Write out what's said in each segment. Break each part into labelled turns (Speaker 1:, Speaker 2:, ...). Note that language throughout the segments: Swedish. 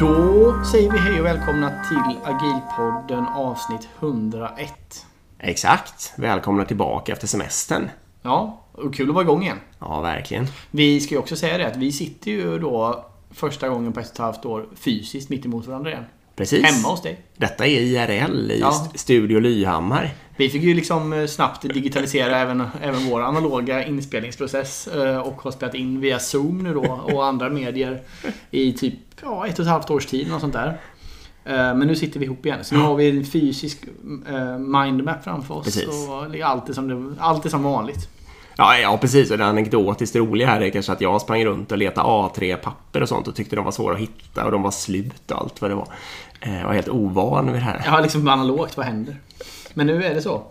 Speaker 1: Då säger vi hej och välkomna till Agilpodden avsnitt 101.
Speaker 2: Exakt. Välkomna tillbaka efter semestern.
Speaker 1: Ja, och kul att vara igång igen.
Speaker 2: Ja, verkligen.
Speaker 1: Vi ska ju också säga det att vi sitter ju då första gången på ett och ett halvt år fysiskt mitt emot varandra igen.
Speaker 2: Precis.
Speaker 1: Hemma hos dig.
Speaker 2: Detta är IRL i
Speaker 1: Ja.
Speaker 2: st- Studio Lyhammar.
Speaker 1: Vi fick ju liksom eh, snabbt digitalisera även, även vår analoga inspelningsprocess eh, och har spelat in via Zoom nu då och andra medier i typ ja, ett och ett halvt års tid. Något sånt där. Eh, Men nu sitter vi ihop igen. Så nu har vi en fysisk mindmap framför oss.
Speaker 2: Precis.
Speaker 1: Och det är som, det, alltid som vanligt.
Speaker 2: Ja, ja, precis. Och det anekdotiskt roliga här är kanske att jag sprang runt och letade A3-papper och sånt och tyckte de var svåra att hitta och de var slut och allt vad det var. Eh, Jag var helt ovan vid det här.
Speaker 1: Har liksom analogt, vad händer? Men nu är det så.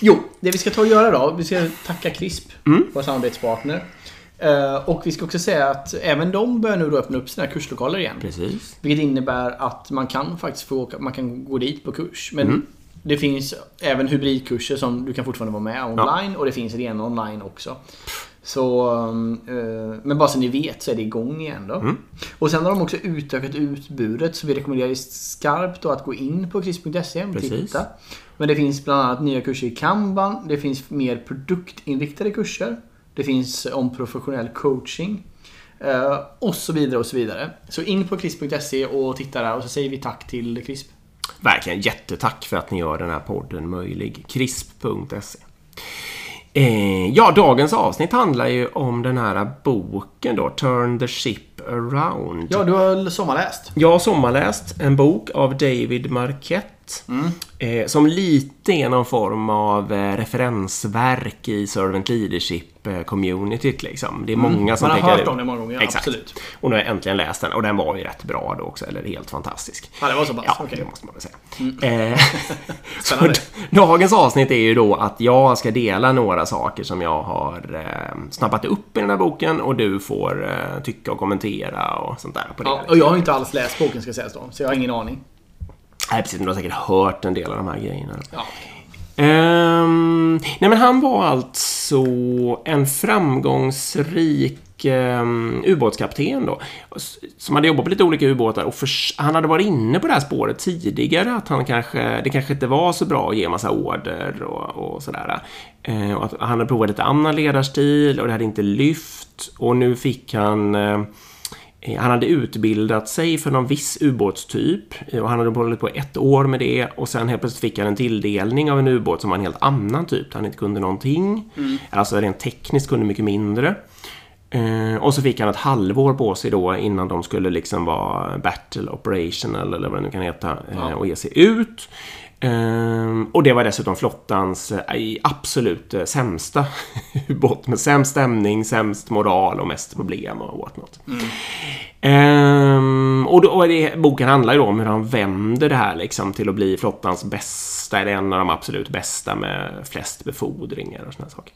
Speaker 1: Jo, det vi ska ta och göra då. Vi ska tacka CRISP, vår samarbetspartner. Eh, Och vi ska också säga att även de börjar nu då öppna upp sina kurslokaler igen.
Speaker 2: Precis.
Speaker 1: Vilket innebär att man kan faktiskt få åka, man kan gå dit på kurs. Men det finns även hybridkurser som du kan fortfarande vara med online och det finns rena online också. Så, eh, men bara så ni vet så är det igång igen då. Och sen har de också utökat utbudet så vi rekommenderar skarpt att gå in på kris.se och titta. Men det finns bland annat nya kurser i Kanban, det finns mer produktinriktade kurser. Det finns om professionell coaching. Eh, och så vidare och så vidare. Så in på crisp.se och titta där och så säger vi tack till CRISP.
Speaker 2: Verkligen jättetack för att ni gör den här podden möjlig. Krisp.se Eh, ja, dagens avsnitt handlar ju om den här boken då, Turn the Ship Around.
Speaker 1: Ja, du har sommarläst.
Speaker 2: Jag har sommarläst en bok av David Marquette. Eh, som lite är någon form av eh, referensverk i Servant Leadership eh, liksom. Det är många som
Speaker 1: Man har hört om det många gånger,
Speaker 2: Exakt.
Speaker 1: absolut.
Speaker 2: Och nu har jag äntligen läst den och den var ju rätt bra då också, eller helt fantastisk.
Speaker 1: Ja, det var så pass?
Speaker 2: Ja,
Speaker 1: Okej.
Speaker 2: det måste man väl säga. Eh, så
Speaker 1: Spännande.
Speaker 2: dagens avsnitt är ju då att jag ska dela några saker som jag har eh, snappat upp i den här boken och du får eh, tycka och kommentera och sånt där på det.
Speaker 1: Ja, och jag har inte alls läst boken ska sägas då, så jag har ingen aning.
Speaker 2: Nej, precis. Men du har säkert hört en del av de här grejerna.
Speaker 1: Ja.
Speaker 2: Ehm, nej, men han var alltså en framgångsrik um, ubåtskapten då. Som hade jobbat på lite olika ubåtar och förs- han hade varit inne på det här spåret tidigare. Att han kanske, det kanske inte var så bra att ge massa order och, och sådär. Eh, och att han hade provat lite annan ledarstil och det hade inte lyft. Och nu fick han Eh, Han hade utbildat sig för någon viss ubåtstyp och han hade hållit på ett år med det och sen helt plötsligt fick han en tilldelning av en ubåt som var en helt annan typ där han inte kunde någonting. Alltså rent tekniskt kunde mycket mindre. Eh, och så fick han ett halvår på sig då innan de skulle liksom vara battle operational eller vad det nu kan heta eh, och ge sig ut. Ehm, och det var dessutom flottans eh, i absolut eh, sämsta ubåt med sämst stämning, sämst moral och mest problem och whatnot. Ehm, och då, och det, boken handlar ju då om hur han vänder det här liksom till att bli flottans bästa, eller en av de absolut bästa med flest befordringar och såna saker.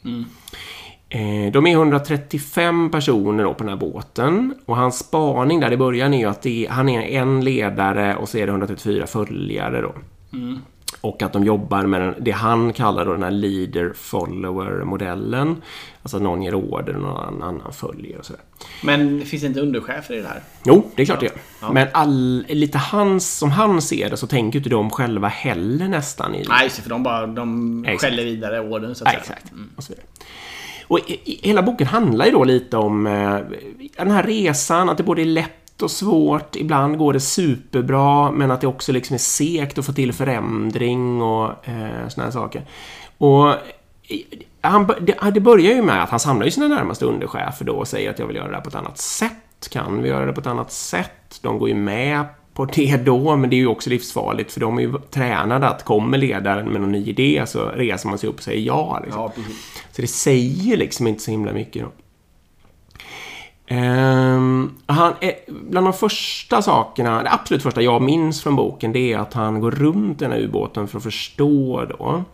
Speaker 2: Eh, De är 135 personer då på den här båten och hans spaning där i början är ju att är, han är en ledare och så är det 134 följare då. Och att de jobbar med det han kallar då den här leader-follower-modellen. Alltså någon ger order och någon annan följer och sådär.
Speaker 1: Men finns det inte underchefer i det här?
Speaker 2: Jo, det är klart det gör. Men all, lite hans, som han ser det så tänker inte de själva heller nästan i
Speaker 1: Nej, just det, för de bara de
Speaker 2: Exakt.
Speaker 1: skäller vidare orden så att säga.
Speaker 2: exakt. Och så vidare. Och i, i, hela boken handlar ju då lite om eh, den här resan, att det både är lätt och svårt. Ibland går det superbra, men att det också liksom är segt att få till förändring och eh, såna här saker. Och i- han, det, det börjar ju med att han samlar ju sina närmaste underchefer då och säger att jag vill göra det här på ett annat sätt. Kan vi göra det på ett annat sätt? De går ju med på det då, men det är ju också livsfarligt för de är ju tränade att kommer ledaren med någon ny idé så reser man sig upp och säger ja. Liksom.
Speaker 1: Ja.
Speaker 2: Så det säger liksom inte så himla mycket då. Ehm, han bland de första sakerna, det absolut första jag minns från boken, det är att han går runt den här ubåten för att förstå då.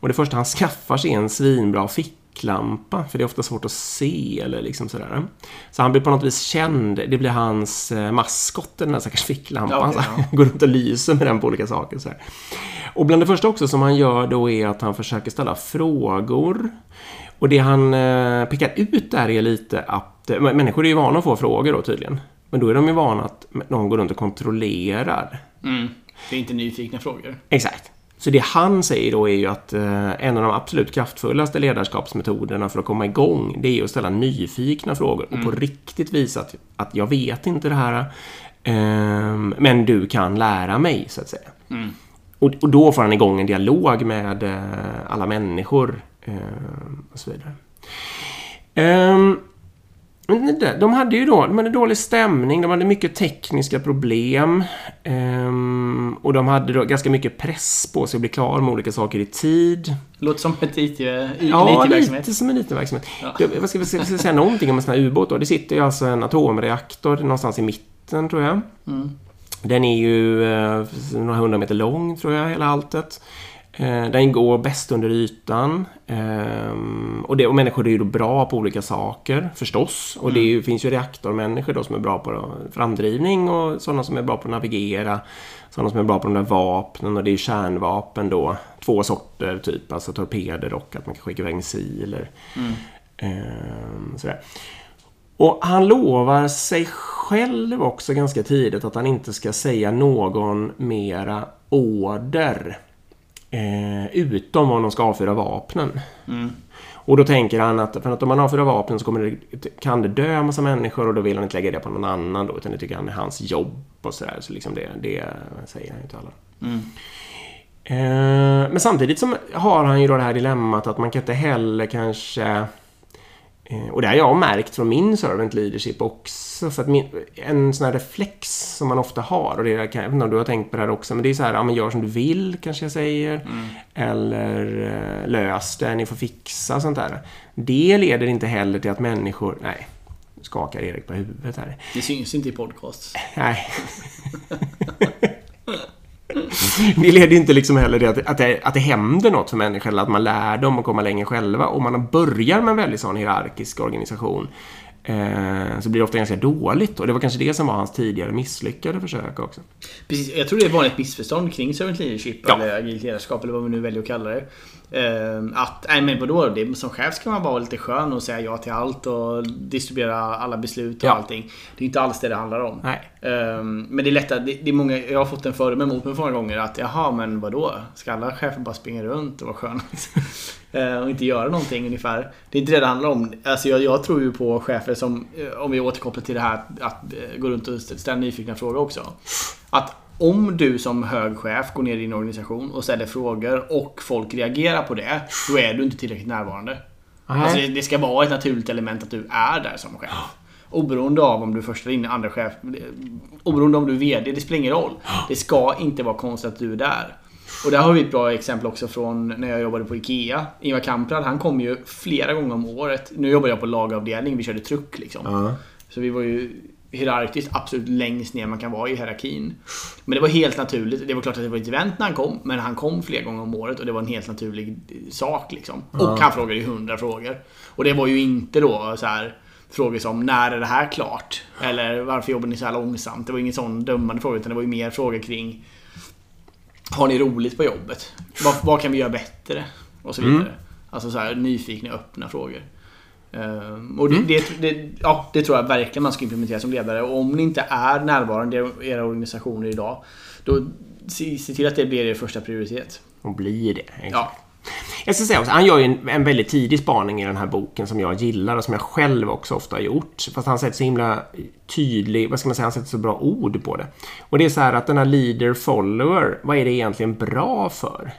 Speaker 2: Och det första han skaffar sig är en svinbra ficklampa för det är ofta svårt att se eller liksom sådär. Så han blir på något vis känd. Det blir hans eh, maskot, den där stackars ficklampan.
Speaker 1: Ja,
Speaker 2: så han går runt och lyser med den på olika saker. Så här. Och bland det första också som han gör då är att han försöker ställa frågor. Och det han eh, pekar ut där är lite att eh, människor är ju vana att få frågor då tydligen. Men då är de ju vana att någon går runt och kontrollerar.
Speaker 1: Mm. Det är inte nyfikna frågor.
Speaker 2: Exakt. Så det han säger då är ju att eh, en av de absolut kraftfullaste ledarskapsmetoderna för att komma igång, det är att ställa nyfikna frågor och på riktigt visa att, att jag vet inte det här, eh, men du kan lära mig, så att säga.
Speaker 1: Mm.
Speaker 2: Och, och då får han igång en dialog med alla människor och så vidare. Ehm, men de hade ju då, de hade dålig stämning, de hade mycket tekniska problem. ehm, och de hade då ganska mycket press på sig att bli klar med olika saker i tid.
Speaker 1: Låter som ett IT,
Speaker 2: Ja,
Speaker 1: IT-verksamhet.
Speaker 2: lite som en liten verksamhet.
Speaker 1: Ja.
Speaker 2: Det- Vad ska vi ska vi säga någonting om en sån här ubåt då? Det sitter ju alltså en atomreaktor någonstans i mitten, tror jag.
Speaker 1: Mm.
Speaker 2: Den är ju eh, några hundra meter lång, tror jag, hela alltet. Eh, den går bäst under ytan. Ehm, och, det, och människor är ju då bra på olika saker, förstås. Och det ju, finns ju reaktormänniskor då som är bra på framdrivning och sådana som är bra på att navigera. Sådana som är bra på de där vapnen och det är kärnvapen då. Två sorter, typ. Alltså torpeder och att man kan skicka iväg missiler. Ehm, sådär. Och han lovar sig själv också ganska tidigt att han inte ska säga någon mera order. Eh, utom om de ska avfyra vapnen.
Speaker 1: Mm.
Speaker 2: Och då tänker han att, för att om man avfyrar vapnen så kommer det, kan det dö en massa människor och då vill han inte lägga det på någon annan då, utan det tycker han är hans jobb och sådär. Så liksom det, det säger han ju till alla.
Speaker 1: Mm.
Speaker 2: Eh, men samtidigt så har han ju då det här dilemmat att man kan inte heller kanske... Eh, och det har jag märkt från min servant leadership också. För att min, en sån här reflex som man ofta har, och det kan, jag vet inte om du har tänkt på det här också, men det är så här, ja men gör som du vill kanske jag säger. Eller eh, lös det, ni får fixa sånt där. Det leder inte heller till att människor... Nej, skakar Erik på huvudet här.
Speaker 1: Det syns inte i podcast.
Speaker 2: Nej. Det leder ju inte liksom heller till att, att, det, att det händer något för människor eller att man lär dem att komma längre själva. Om man börjar med en väldigt sån hierarkisk organisation eh, så blir det ofta ganska dåligt. Och det var kanske det som var hans tidigare misslyckade försök också.
Speaker 1: Precis, jag tror det är ett vanligt missförstånd kring servant leadership
Speaker 2: Ja.
Speaker 1: eller agilt ledarskap eller vad vi nu väljer att kalla det. Ehm, att, nej men vadå, det, som chef ska man vara lite skön och säga ja till allt och distribuera alla beslut och
Speaker 2: Ja.
Speaker 1: allting. Det är inte alls det det handlar om.
Speaker 2: Nej.
Speaker 1: Ehm, men det är lättare, det, det är många, jag har fått en fördom emot mig många gånger att jaha men vadå? Ska alla chefer bara springa runt och vara sköna? Ehm, och inte göra någonting ungefär. Det är inte det det handlar om. Alltså jag, jag tror ju på chefer som, eh, om vi återkopplar till det här att, eh, gå runt och ställa nyfikna frågor också. Att om du som hög chef går ner i din organisation och ställer frågor och folk reagerar på det, då är du inte tillräckligt närvarande. Alltså det, ska vara ett naturligt element att du är där som chef. Oberoende av om du är första eller andra chef. Oberoende om du är VD, det spelar ingen roll. Det ska inte vara konstigt att du är där. Och där har vi ett bra exempel också från när jag jobbade på IKEA. Ingvar Kamprad, han kom ju flera gånger om året. Nu jobbade jag på lagavdelning, vi körde truck liksom.
Speaker 2: Ja.
Speaker 1: Så vi var ju hierarkiskt absolut längst ner man kan vara i hierarkin. Men det var helt naturligt. Det var klart att det var ett event när han kom, men han kom flera gånger om året och det var en helt naturlig sak liksom. Och han frågade ju hundra frågor. Och det var ju inte då så här frågor som när är det här klart? Eller varför jobbar ni så här långsamt? Det var ingen sån dömande fråga utan det var ju mer frågor kring Har ni roligt på jobbet? Vad, vad kan vi göra bättre? Och så vidare. Alltså så här nyfikna, öppna frågor. Ehm, och det, det, det, ja, det tror jag verkligen man ska implementera som ledare. Och om ni inte är närvarande i era organisationer idag, då se, se till att det blir er första prioritet.
Speaker 2: Och blir det. exakt.
Speaker 1: Ja.
Speaker 2: Jag ska säga också, han gör ju en, en väldigt tidig spaning i den här boken som jag gillar och som jag själv också ofta har gjort. Fast han sätter så himla tydlig, vad ska man säga, han sätter så bra ord på det. Och det är så här att den här leader follower, vad är det egentligen bra för?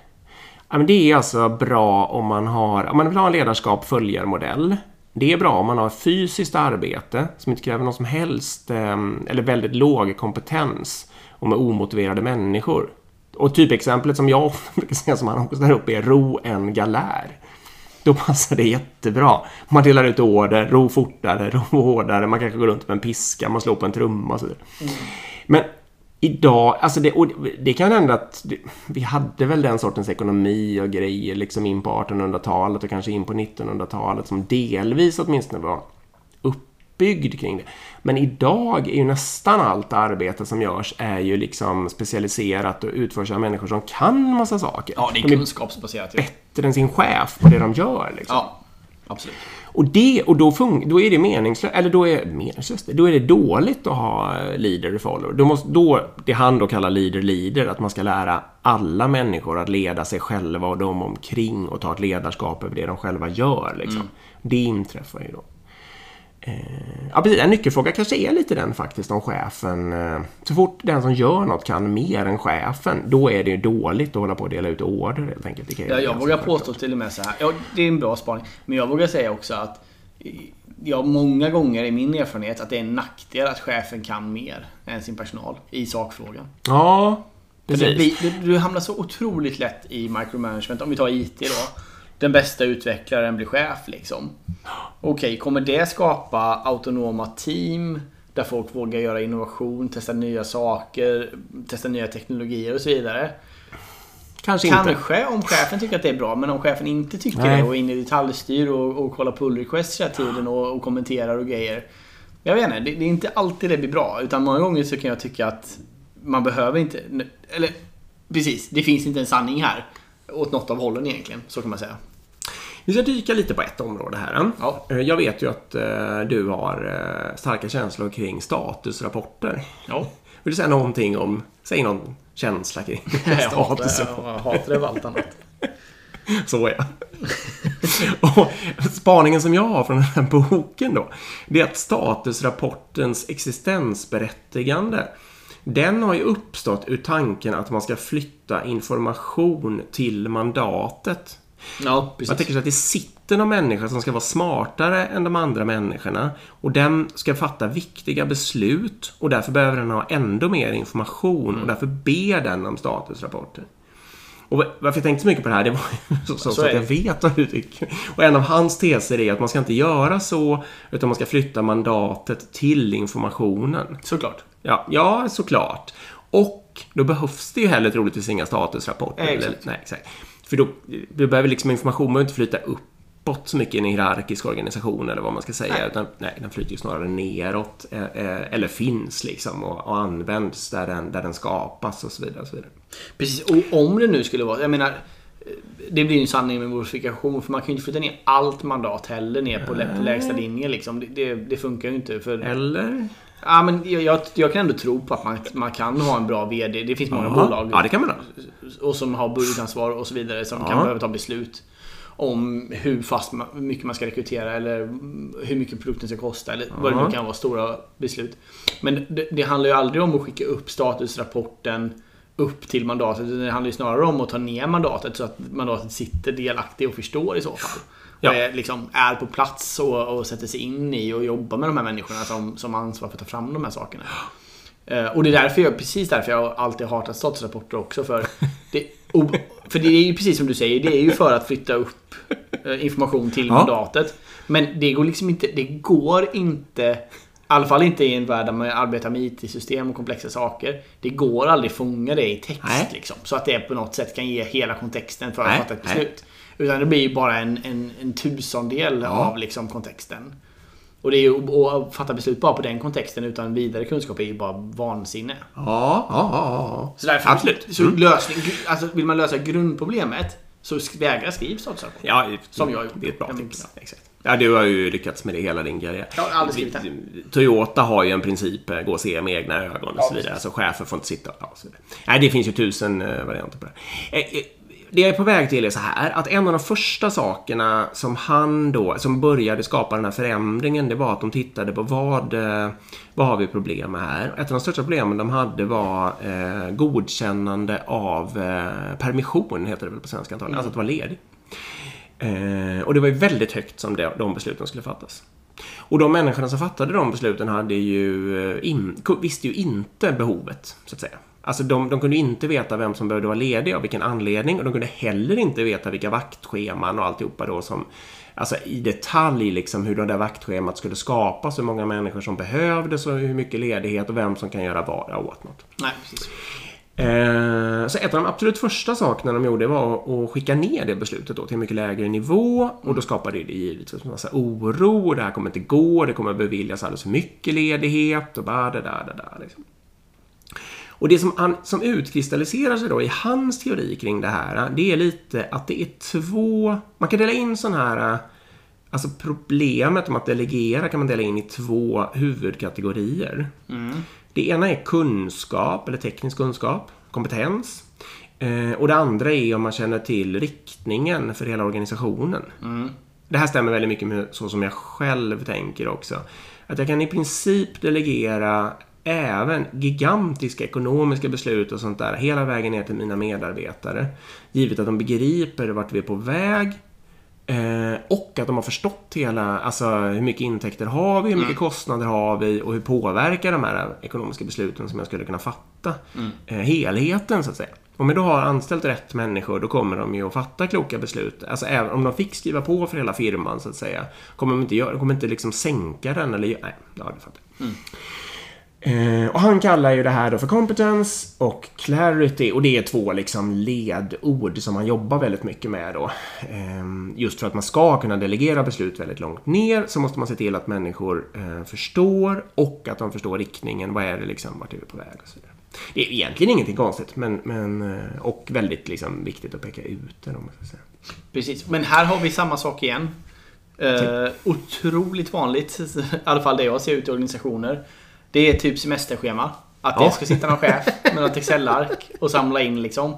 Speaker 2: Ja, men det är alltså bra om man har, om man vill ha en ledarskap följarmodell. Det är bra om man har fysiskt arbete som inte kräver någon som helst, eh, eller väldigt låg kompetens och med omotiverade människor. Och typexemplet som jag brukar säga som han också tar upp är ro en galär. Då passar det jättebra. Man delar ut order, ro fortare, ro hårdare, man kanske går runt med en piska, man slår på en trumma och så vidare. Men Idag, alltså det, det kan hända att det, vi hade väl den sortens ekonomi och grejer liksom in på 1800-talet och kanske in på 1900-talet som delvis åtminstone var uppbyggd kring det. Men idag är ju nästan allt arbete som görs är ju liksom specialiserat och utförs av människor som kan massa saker.
Speaker 1: Ja, det är
Speaker 2: de
Speaker 1: kunskapsbaserat. ju.
Speaker 2: bättre än sin chef på det de gör. Liksom.
Speaker 1: Ja, absolut.
Speaker 2: Och, det, och då, fun- då är det meningslöst, eller då är, meningslöst, då är det dåligt att ha eh, leader och follower. Då måste, då, det han då kallar leader leader, att man ska lära alla människor att leda sig själva och de omkring och ta ett ledarskap över det de själva gör. Liksom. Det inträffar ju då. Eh, ja, precis. En nyckelfråga kanske är lite den faktiskt om chefen. Eh, så fort den som gör något kan mer än chefen, då är det ju dåligt att hålla på och dela ut order helt enkelt. Det
Speaker 1: Ja, jag vågar påstå till och med så här. Ja, det är en bra spaning. Men jag vågar säga också att jag många gånger i min erfarenhet att det är en nackdel att chefen kan mer än sin personal i sakfrågan.
Speaker 2: Ja, precis.
Speaker 1: det, du hamnar så otroligt lätt i micromanagement. Om vi tar IT då. Den bästa utvecklaren blir chef liksom. Okej, kommer det skapa autonoma team? Där folk vågar göra innovation, testa nya saker, testa nya teknologier och så vidare.
Speaker 2: Kanske.
Speaker 1: Kanske om chefen tycker att det är bra, men om chefen inte tycker
Speaker 2: Nej.
Speaker 1: det och är inne i detaljstyr och, och kollar pull requests hela tiden och, och kommenterar och grejer. Jag vet inte, det, det är inte alltid det blir bra. Utan många gånger så kan jag tycka att man behöver inte... Eller precis, det finns inte en sanning här. Åt något av hållen egentligen, så kan man säga.
Speaker 2: Vi ska dyka lite på ett område här.
Speaker 1: Ja.
Speaker 2: Eh, Jag vet ju att eh, du har eh, starka känslor kring statusrapporter.
Speaker 1: Ja.
Speaker 2: Vill du säga någonting om, säg någon känsla kring statusrapporter?
Speaker 1: jag hatar det av allt annat.
Speaker 2: Så är jag. och spaningen som jag har från den här boken då, det är att statusrapportens existensberättigande den har ju uppstått ur tanken att man ska flytta information till mandatet.
Speaker 1: Ja,
Speaker 2: Man
Speaker 1: precis.
Speaker 2: tänker sig att det sitter någon människa som ska vara smartare än de andra människorna och den ska fatta viktiga beslut och därför behöver den ha ändå mer information och därför ber den om statusrapporter. Och varför jag tänkte så mycket på det här, det var så, så,
Speaker 1: Så
Speaker 2: att jag vet vad du tycker. Och en av hans teser är att man ska inte göra så, utan man ska flytta mandatet till informationen.
Speaker 1: Såklart.
Speaker 2: Ja, ja såklart. Och då behövs det ju heller troligtvis inga statusrapporter.
Speaker 1: Exakt.
Speaker 2: Eller, nej, exakt. För då du behöver liksom information behöver inte flytta uppåt så mycket i en hierarkisk organisation eller vad man ska säga.
Speaker 1: Nej.
Speaker 2: Utan nej, den flyter ju snarare neråt. Eh, eh, eller finns liksom och, och används där den, där den skapas och så vidare. Och så vidare.
Speaker 1: Precis, och om det nu skulle vara... Jag menar, det blir ju en sanning med modifikation för man kan ju inte flytta ner allt mandat heller ner på, lä- på lägsta linjen liksom. Det, det, det funkar ju inte. För,
Speaker 2: Eller?
Speaker 1: Ja, men jag, jag, jag kan ändå tro på att man, man kan ha en bra VD. Det finns många
Speaker 2: Ja.
Speaker 1: bolag
Speaker 2: Ja, det kan man ha.
Speaker 1: och som har budgetansvar och så vidare som
Speaker 2: Ja.
Speaker 1: kan behöva ta beslut om hur fast man, hur mycket man ska rekrytera eller hur mycket produkten ska kosta eller vad det nu kan vara. Stora beslut. Men det, det handlar ju aldrig om att skicka upp statusrapporten upp till mandatet. utan Det handlar ju snarare om att ta ner mandatet så att mandatet sitter delaktig och förstår i så fall.
Speaker 2: Ja.
Speaker 1: Är, liksom, är på plats och, och sätter sig in i och jobbar med de här människorna som, som har ansvar för att ta fram de här sakerna. Eh, Och det är därför jag, precis därför jag alltid hatat statusrapporter också. För det, för det är ju precis som du säger, det är ju för att flytta upp eh, information till
Speaker 2: Ja.
Speaker 1: mandatet. Men det går liksom inte, det går inte, i alla fall inte i en värld där man arbetar med IT-system och komplexa saker. Det går aldrig fånga det i text
Speaker 2: Nej.
Speaker 1: liksom. Så att det på något sätt kan ge hela kontexten för att
Speaker 2: Nej,
Speaker 1: fatta ett
Speaker 2: nej.
Speaker 1: Utan det blir ju bara en, en, en tusendel
Speaker 2: Ja.
Speaker 1: av liksom kontexten. Och det är ju att fatta beslut bara på den kontexten utan vidare kunskap är ju bara vansinne.
Speaker 2: Ja, ja, ja. ja.
Speaker 1: Så därför,
Speaker 2: Absolut.
Speaker 1: Så
Speaker 2: Mm.
Speaker 1: lösning, alltså vill man lösa grundproblemet så vägra skriv statusrapport.
Speaker 2: Ja,
Speaker 1: Som jag gjort.
Speaker 2: Det är ett bra tips.
Speaker 1: minns.
Speaker 2: Exakt. Ja, du har ju lyckats med det hela din karriär.
Speaker 1: Jag har aldrig skrivit det.
Speaker 2: Toyota har ju en princip, eh, gå och se med egna ögon och så vidare. Alltså chefer får inte sitta ja, och så vidare. Nej, det finns ju tusen eh, varianter på det. Det jag är på väg till är så här, att en av de första sakerna som han då, som började skapa den här förändringen, det var att de tittade på vad, eh, vad har vi problem med här? Ett av de största problemen de hade var eh, godkännande av eh, permission, heter det väl på svenska antagligen, alltså att vara ledig. Eh, och det var ju väldigt högt som det, de besluten skulle fattas. Och de människorna som fattade de besluten hade ju eh, in, visste ju inte behovet, så att säga. Alltså de, de kunde inte veta vem som behövde vara ledig, av vilken anledning. Och de kunde heller inte veta vilka vaktscheman och alltihopa då som alltså i detalj liksom hur det där vaktschemat skulle skapas, hur många människor som behövdes och hur mycket ledighet och vem som kan göra vad åt något.
Speaker 1: Nej, precis.
Speaker 2: Eh, så ett av de absolut första sakerna de gjorde var att skicka ner det beslutet då till en mycket lägre nivå och då skapade det givetvis en massa oro och det här kommer inte gå, det kommer beviljas alldeles för mycket ledighet och bara det där, det där. Liksom. Och det som, han, som utkristalliserar sig då i hans teori kring det här, det är lite att det är två... Man kan dela in sån här... Alltså problemet om att delegera kan man dela in i två huvudkategorier.
Speaker 1: Mm.
Speaker 2: Det ena är kunskap, eller teknisk kunskap, kompetens. Eh, och det andra är om man känner till riktningen för hela organisationen.
Speaker 1: Mm.
Speaker 2: Det här stämmer väldigt mycket med så som jag själv tänker också. Att jag kan i princip delegera även gigantiska ekonomiska beslut och sånt där hela vägen ner till mina medarbetare. Givet att de begriper vart vi är på väg eh, och att de har förstått hela, alltså hur mycket intäkter har vi, hur mycket kostnader har vi och hur påverkar de här ekonomiska besluten som jag skulle kunna fatta eh, helheten så att säga. Om jag då har anställt rätt människor då kommer de ju att fatta kloka beslut. Alltså även om de fick skriva på för hela firman så att säga. Kommer de inte, göra, kommer inte liksom sänka den eller... Nej, ja, det fattar jag. Eh, och han kallar ju det här då för competence och clarity och det är två liksom ledord som han jobbar väldigt mycket med då. Eh, just för att man ska kunna delegera beslut väldigt långt ner så måste man se till att människor eh, förstår och att de förstår riktningen. Vad är det liksom, vart är vi på väg och så vidare. Det är egentligen ingenting konstigt men, men eh, och väldigt liksom viktigt att peka ut det.
Speaker 1: Precis, men här har vi samma sak igen. Eh, otroligt vanligt, i alla fall det jag ser ut i organisationer. Det är typ semesterschema. Att
Speaker 2: Ja.
Speaker 1: det ska sitta någon chef med något Excel-ark och samla in liksom.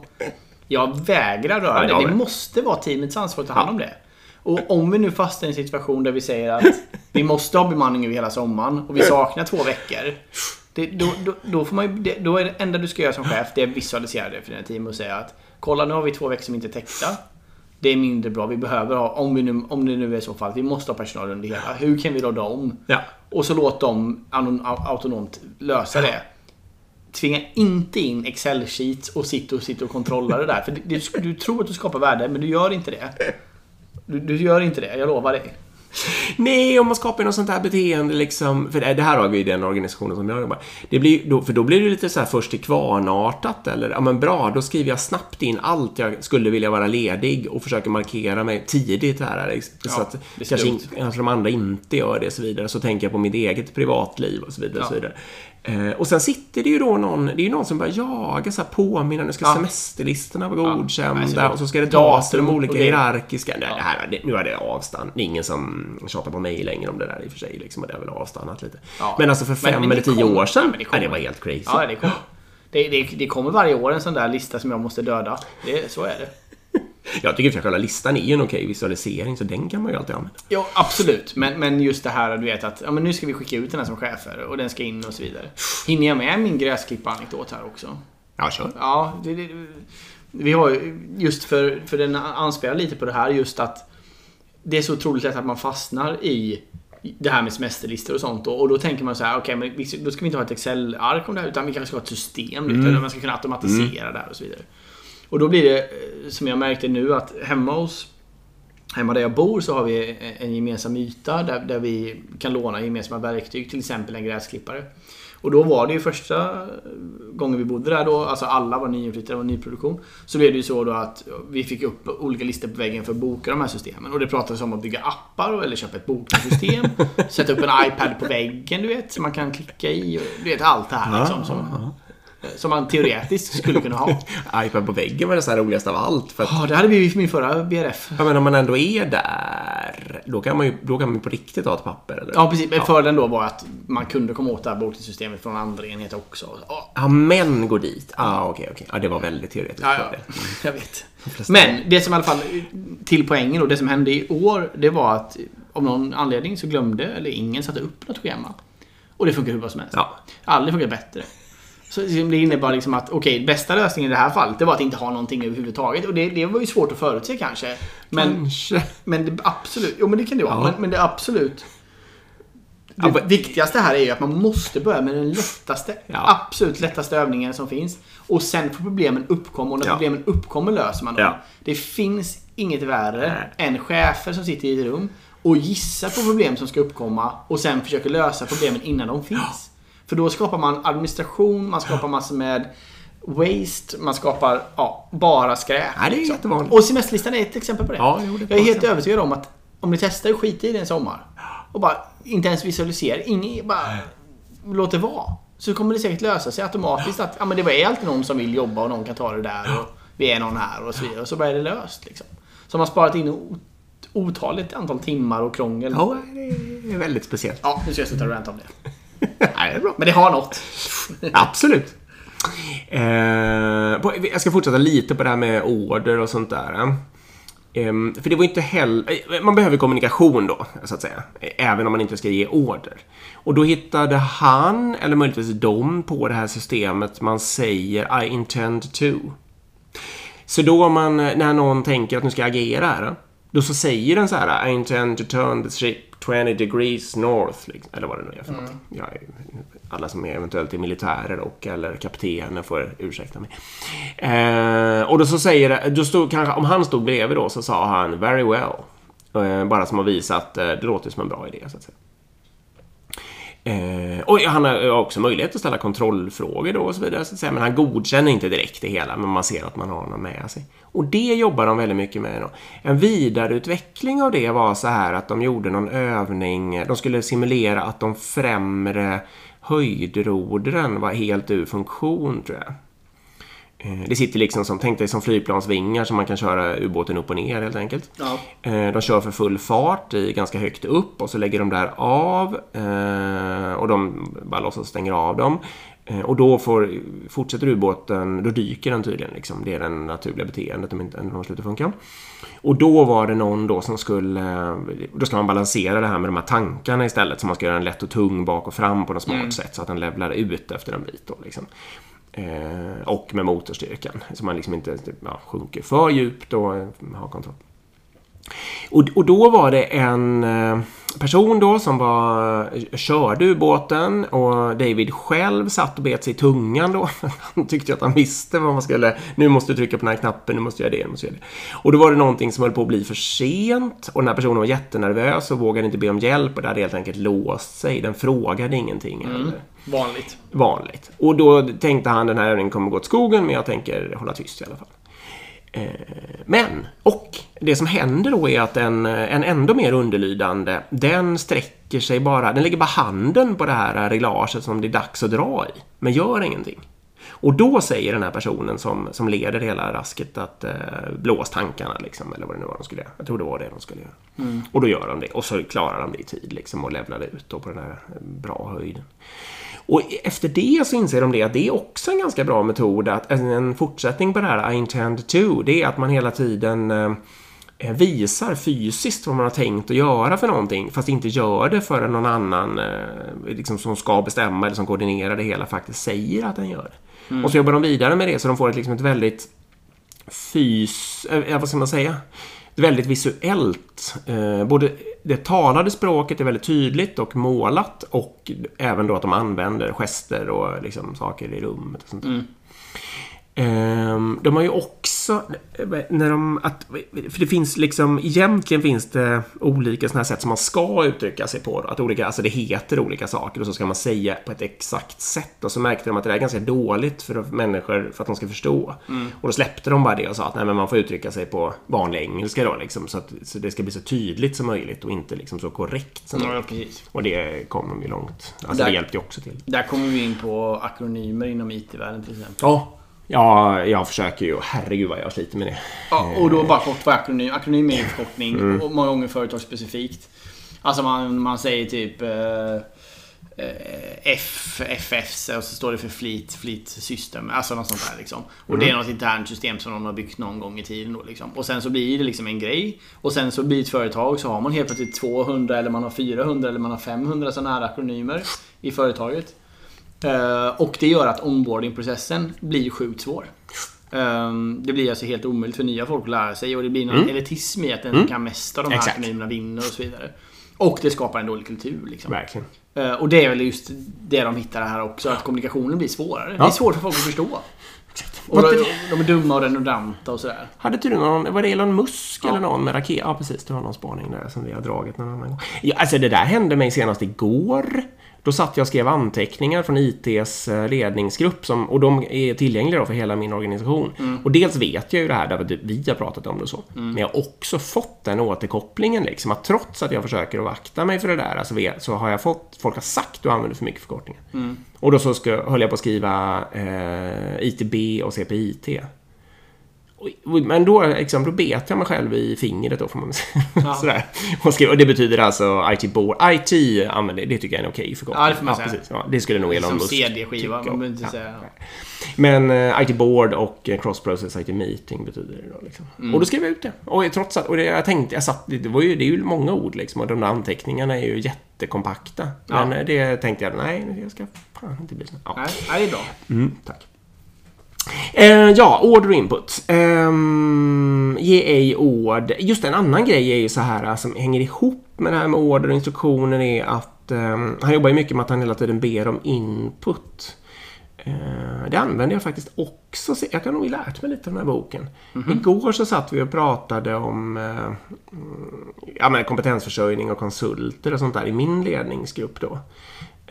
Speaker 1: Jag vägrar röra
Speaker 2: Ja,
Speaker 1: det. Det måste vara teamets ansvar att ta hand om det. Och om vi nu fastnar i en situation där vi säger att vi måste ha bemanning över hela sommaren och vi saknar två veckor. Det, då, då, då, får man ju, det, då är det enda du ska göra som chef det är att visualisera det för dina team och säga att Kolla nu har vi två veckor som inte är täckta. Det är mindre bra. Vi behöver ha, om, vi nu, om det nu är så fall, vi måste ha personal under hela. Hur kan vi råda om?
Speaker 2: Ja.
Speaker 1: Och så låt dem autonomt lösa det. Tvinga inte in Excel-sheets och sitta och, sitta och kontrolla det där. För det, du tror att du skapar värde, men du gör inte det. Du, du gör inte det, jag lovar dig.
Speaker 2: Nej, om man skapar något sånt här beteende liksom. För det här har vi i den organisationen som jag jobbar. Det blir, då, för då blir det lite så här först till kvarnartat eller ja men bra, då skriver jag snabbt in allt jag skulle vilja vara ledig och försöker markera mig tidigt här. Så
Speaker 1: Ja,
Speaker 2: att
Speaker 1: det är
Speaker 2: kanske, in, kanske de andra inte gör det och så vidare. Så tänker jag på mitt eget privatliv och så vidare. Och, så
Speaker 1: Ja.
Speaker 2: vidare. Eh, och sen sitter det ju då någon, det är ju någon som börjar jaga så här påminna, nu ska
Speaker 1: Ja.
Speaker 2: semesterlistorna vara
Speaker 1: Ja.
Speaker 2: godkända
Speaker 1: Nej, så-
Speaker 2: och så ska det
Speaker 1: datum
Speaker 2: olika
Speaker 1: och det-
Speaker 2: hierarkiska. Nej, det här, det, nu är det avstannat. Det är ingen som tjatar på mig längre om det där i och för sig. Liksom, och det har väl avstannat lite.
Speaker 1: Ja.
Speaker 2: Men alltså för
Speaker 1: Men-
Speaker 2: fem
Speaker 1: men det
Speaker 2: eller tio
Speaker 1: kommer-
Speaker 2: år sedan,
Speaker 1: men det
Speaker 2: nej, det var helt crazy.
Speaker 1: Ja, det kommer. Det, det, det kommer varje år en sån där lista som jag måste döda. Det, så är det.
Speaker 2: Jag tycker att själva listan är ju en okej visualisering, så den kan man ju alltid använda.
Speaker 1: Jo, absolut. Men, men just det här du vet att ja, men nu ska vi skicka ut den här som chefer och den ska in och så vidare. Hinner jag med min gräsklipparanekdot här också?
Speaker 2: Ja, kör.
Speaker 1: Ja, det, det, vi har ju just för, för den anspelar lite på det här just att det är så otroligt lätt att man fastnar i det här med semesterlistor och sånt. Och, och då tänker man så här, okej, men vi- då ska vi inte ha ett Excel-ark om det här, utan vi kanske ska ha ett system. Mm. Där man ska kunna automatisera det här och så vidare. Och då blir det, eh, som jag märkte nu, att hemma hos Hemma där jag bor så har vi en gemensam yta där, där vi kan låna gemensamma verktyg, till exempel en gräsklippare. Och då var det ju första gången vi bodde där då, alltså alla var nyinflyttade, det var nyproduktion. Så blev det ju så då att vi fick upp olika listor på väggen för att boka de här systemen. Och det pratades om att bygga appar eller köpa ett bokningssystem. sätta upp en iPad på väggen, du vet, som man kan klicka i. Och, du vet, allt det här liksom. Som, som man teoretiskt skulle kunna ha.
Speaker 2: iPad på väggen var det så här roligast av allt. För att,
Speaker 1: Ja, det hade i min förra BRF.
Speaker 2: ja, men om man ändå är där, då kan man ju då kan man på riktigt ha ett papper. Eller?
Speaker 1: Ja, precis. Men fördelen då var att man kunde komma åt det här bokningssystemet från andra enheter också. Ja,
Speaker 2: Ja, men gå dit. Ah, okej, okej. Ja, det var väldigt teoretiskt.
Speaker 1: Ja, ja. Jag vet. Men det som i alla fall, till poängen och det som hände i år, det var att av någon anledning så glömde, eller ingen satte upp något schema. Och det funkar hur bra som helst.
Speaker 2: Ja.
Speaker 1: Aldrig funkat bättre. Så det innebar liksom att, okej, bästa lösningen i det här fallet, det var att inte ha någonting överhuvudtaget. Och det, det var ju svårt att förutse kanske. Men,
Speaker 2: Kanske.
Speaker 1: men det absolut, jo men det kan det vara.
Speaker 2: Ja.
Speaker 1: Men, men det absolut
Speaker 2: Ja,
Speaker 1: det
Speaker 2: men-
Speaker 1: viktigaste här är ju att man måste börja med den lättaste,
Speaker 2: Ja.
Speaker 1: absolut lättaste övningen som finns. Och sen får problemen uppkomma och när
Speaker 2: Ja.
Speaker 1: problemen uppkommer löser man dem.
Speaker 2: Ja.
Speaker 1: Det finns inget värre än chefer som sitter i ett rum och gissar på problem som ska uppkomma och sen försöker lösa problemen innan de finns. För då skapar man administration, man skapar massor med waste, man skapar ja, bara skräp.
Speaker 2: Ja, det är
Speaker 1: liksom.
Speaker 2: jättevanligt.
Speaker 1: Och semesterlistan är ett exempel på det.
Speaker 2: Ja, jo, det
Speaker 1: jag är helt övertygad om att om ni testar att skita i det en sommar och bara inte ens visualisera, ingen, bara låt det vara. Så kommer det säkert lösa sig automatiskt att ja, men det är alltid någon som vill jobba och någon kan ta det där och vi är någon här och så vidare. Och så bara är det löst liksom. Så man har sparat in ot- otaligt antal timmar och krångel.
Speaker 2: Ja, det är väldigt speciellt.
Speaker 1: Ja, nu ska jag sluta ranta om det.
Speaker 2: Nej, det är bra.
Speaker 1: Men det har något.
Speaker 2: Absolut. Eh, jag ska fortsätta lite på det här med order och sånt där. Eh, för det var inte heller... Eh, man behöver kommunikation då, så att säga. Även om man inte ska ge order. Och då hittade han, eller möjligtvis de, på det här systemet man säger I intend to. Så då om man, när någon tänker att nu ska jag agera här, då så säger den så här I intend to turn the ship 20 degrees north, liksom, eller vad det nu är för någonting. Jag alla som är eventuellt är militärer och eller kaptener får ursäkta mig. Eh, och då så säger då stod, kanske, om han stod bredvid då så sa han very well. Eh, bara som att visa att eh, det låter som en bra idé så att säga. Eh, och han har eh, också möjlighet att ställa kontrollfrågor då och så vidare. Så att säga. Men han godkänner inte direkt det hela, men man ser att man har honom med sig. Och det jobbar de väldigt mycket med. Då. En vidareutveckling av det var så här att de gjorde någon övning. De skulle simulera att de främre höjdrodren var helt ur funktion, tror jag. Eh, Det sitter liksom som, tänk dig som flygplansvingar som man kan köra ubåten upp och ner helt enkelt.
Speaker 1: Ja.
Speaker 2: Eh, De kör för full fart i ganska högt upp och så lägger de där av eh, och de bara låtsas stänger av dem. Och då får, fortsätter ubåten, då dyker den tydligen. Liksom. Det är det naturliga beteendet om inte de slutar funka. Och då var det någon då som skulle... Då ska man balansera det här med de här tankarna istället. Så man ska göra den lätt och tung bak och fram på något smart sätt. Så att den levlar ut efter en bit. Då, liksom. Eh, och med motorstyrkan. Så man liksom inte ja, sjunker för djupt och har kontroll. Och, och då var det en eh, person då som var, körde ubåten och David själv satt och bet sig i tungan då. Han tyckte att han visste vad man skulle, nu måste du trycka på den här knappen, nu måste jag göra det, nu måste jag göra det. Och då var det någonting som höll på att bli för sent och den här personen var jättenervös och vågade inte be om hjälp och det hade helt enkelt låst sig. Den frågade ingenting. Eller
Speaker 1: Vanligt.
Speaker 2: vanligt. Och då tänkte han den här övningen kommer gå åt skogen men jag tänker hålla tyst i alla fall. Eh, Men, och det som händer då är att en, en ändå mer underlydande, den sträcker sig bara, den lägger bara handen på det här reglaget som det är dags att dra i, men gör ingenting. Och då säger den här personen som, som leder hela rasket att eh, blås tankarna liksom, eller vad det nu var de skulle göra. Jag tror det var det de skulle göra. Och då gör de det, och så klarar de det i tid liksom och levlar ut då på den här eh, bra höjden. Och efter det så inser de det att det är också en ganska bra metod att en- fortsättning på det här I intend to, det är att man hela tiden eh, eh, visar fysiskt vad man har tänkt att göra för någonting fast inte gör det förrän någon annan eh, liksom, som ska bestämma eller som koordinerar det hela faktiskt säger att den gör det. Och så jobbar de vidare med det så de får ett, liksom ett väldigt fys... Eh, vad ska man säga? Väldigt visuellt. Eh, både det talade språket är väldigt tydligt och målat och även då att de använder gester och liksom saker i rummet och sånt där. Mm. De har ju också, när de, att, för det finns liksom, egentligen finns det olika sådana här sätt som man ska uttrycka sig på. Då. Att olika, alltså det heter olika saker och så ska man säga på ett exakt sätt. Och så märkte de att det där är ganska dåligt för människor för att de ska förstå. Och då släppte de bara det och sa att nej, men man får uttrycka sig på vanlig engelska då liksom. Så att så det ska bli så tydligt som möjligt och inte liksom så korrekt som möjligt.
Speaker 1: Precis.
Speaker 2: Och det kom de ju långt. Alltså
Speaker 1: Där-
Speaker 2: det hjälpte ju också till.
Speaker 1: Där kommer vi in på akronymer inom IT-världen till exempel.
Speaker 2: Ja. Ja, jag försöker ju. Herregud vad jag sliter med det.
Speaker 1: Ja, och då bara kort vad akronym. Akronym är ju förkortning
Speaker 2: Mm.
Speaker 1: och många gånger företagsspecifikt. Alltså man, man säger typ eh, eh, F, FFs och så står det för Fleet, Fleet System. Alltså något sånt där liksom. Och det är något internt system som någon har byggt någon gång i tiden då liksom. Och sen så blir det liksom en grej. Och sen så blir det ett företag så har man helt plötsligt 200 eller man har 400 eller man har 500 sådana här akronymer i företaget. Eh, och det gör att onboardingprocessen blir sjukt svår. Ehm, det blir alltså helt omöjligt för nya folk att lära sig och det blir någon elitism i att den som kan mest av de här akronymerna vinner och så vidare. Och det skapar en dålig kultur. Liksom.
Speaker 2: Verkligen.
Speaker 1: Eh, och det är väl just det de hittar här också, att kommunikationen blir svårare. Det är svårt för folk att förstå. Och de, är dumma och redundanta och sådär.
Speaker 2: Hade du någon, var det Elon Musk
Speaker 1: Ja.
Speaker 2: eller någon med raket? Ja, precis. Det var någon spaning där som vi har dragit någon annan gång. Ja, alltså det där hände mig senast igår. Då satt jag och skrev anteckningar från ITs eh, ledningsgrupp som, och de är tillgängliga för hela min organisation. Och dels vet jag ju det här därför att vi har pratat om det och så. Men jag har också fått den återkopplingen liksom att trots att jag försöker att vakta mig för det där alltså, så har jag fått, folk har sagt att du använder för mycket förkortningar. Och då så ska, höll jag på att skriva eh, ITB och CPIT. Men då, liksom, då bet jag mig själv i fingret då får man säga. Sådär. Och, skrev, och det betyder alltså IT board. IT använder det tycker jag är en okej förkortning.
Speaker 1: Ja, det får man säga.
Speaker 2: Precis, ja, det skulle nog Elon
Speaker 1: Som
Speaker 2: Musk
Speaker 1: CD-skiva. Man behöver inte
Speaker 2: Ja.
Speaker 1: säga...
Speaker 2: Men eh, IT board och eh, cross process IT meeting betyder det då liksom.
Speaker 1: Mm.
Speaker 2: Och då skrev jag ut det. Och trots att, och det, jag tänkte, jag satt, det, var ju, det är ju många ord liksom och de där anteckningarna är ju jättekompakta.
Speaker 1: Ja.
Speaker 2: Men eh, det tänkte jag, nej, jag ska fan inte bli så. Ja.
Speaker 1: Nej, det är bra.
Speaker 2: Mm, tack. Eh, ja, order input. Um, ge ej ord. Just en annan grej är ju så här som hänger ihop med det här med order och instruktioner är att ehm, han jobbar ju mycket med att han hela tiden ber om input. Eh, det använder jag faktiskt också. Jag kan nog lärt mig lite av den här boken. Igår så satt vi och pratade om eh, mm, ja, men kompetensförsörjning och konsulter och sånt där i min ledningsgrupp då.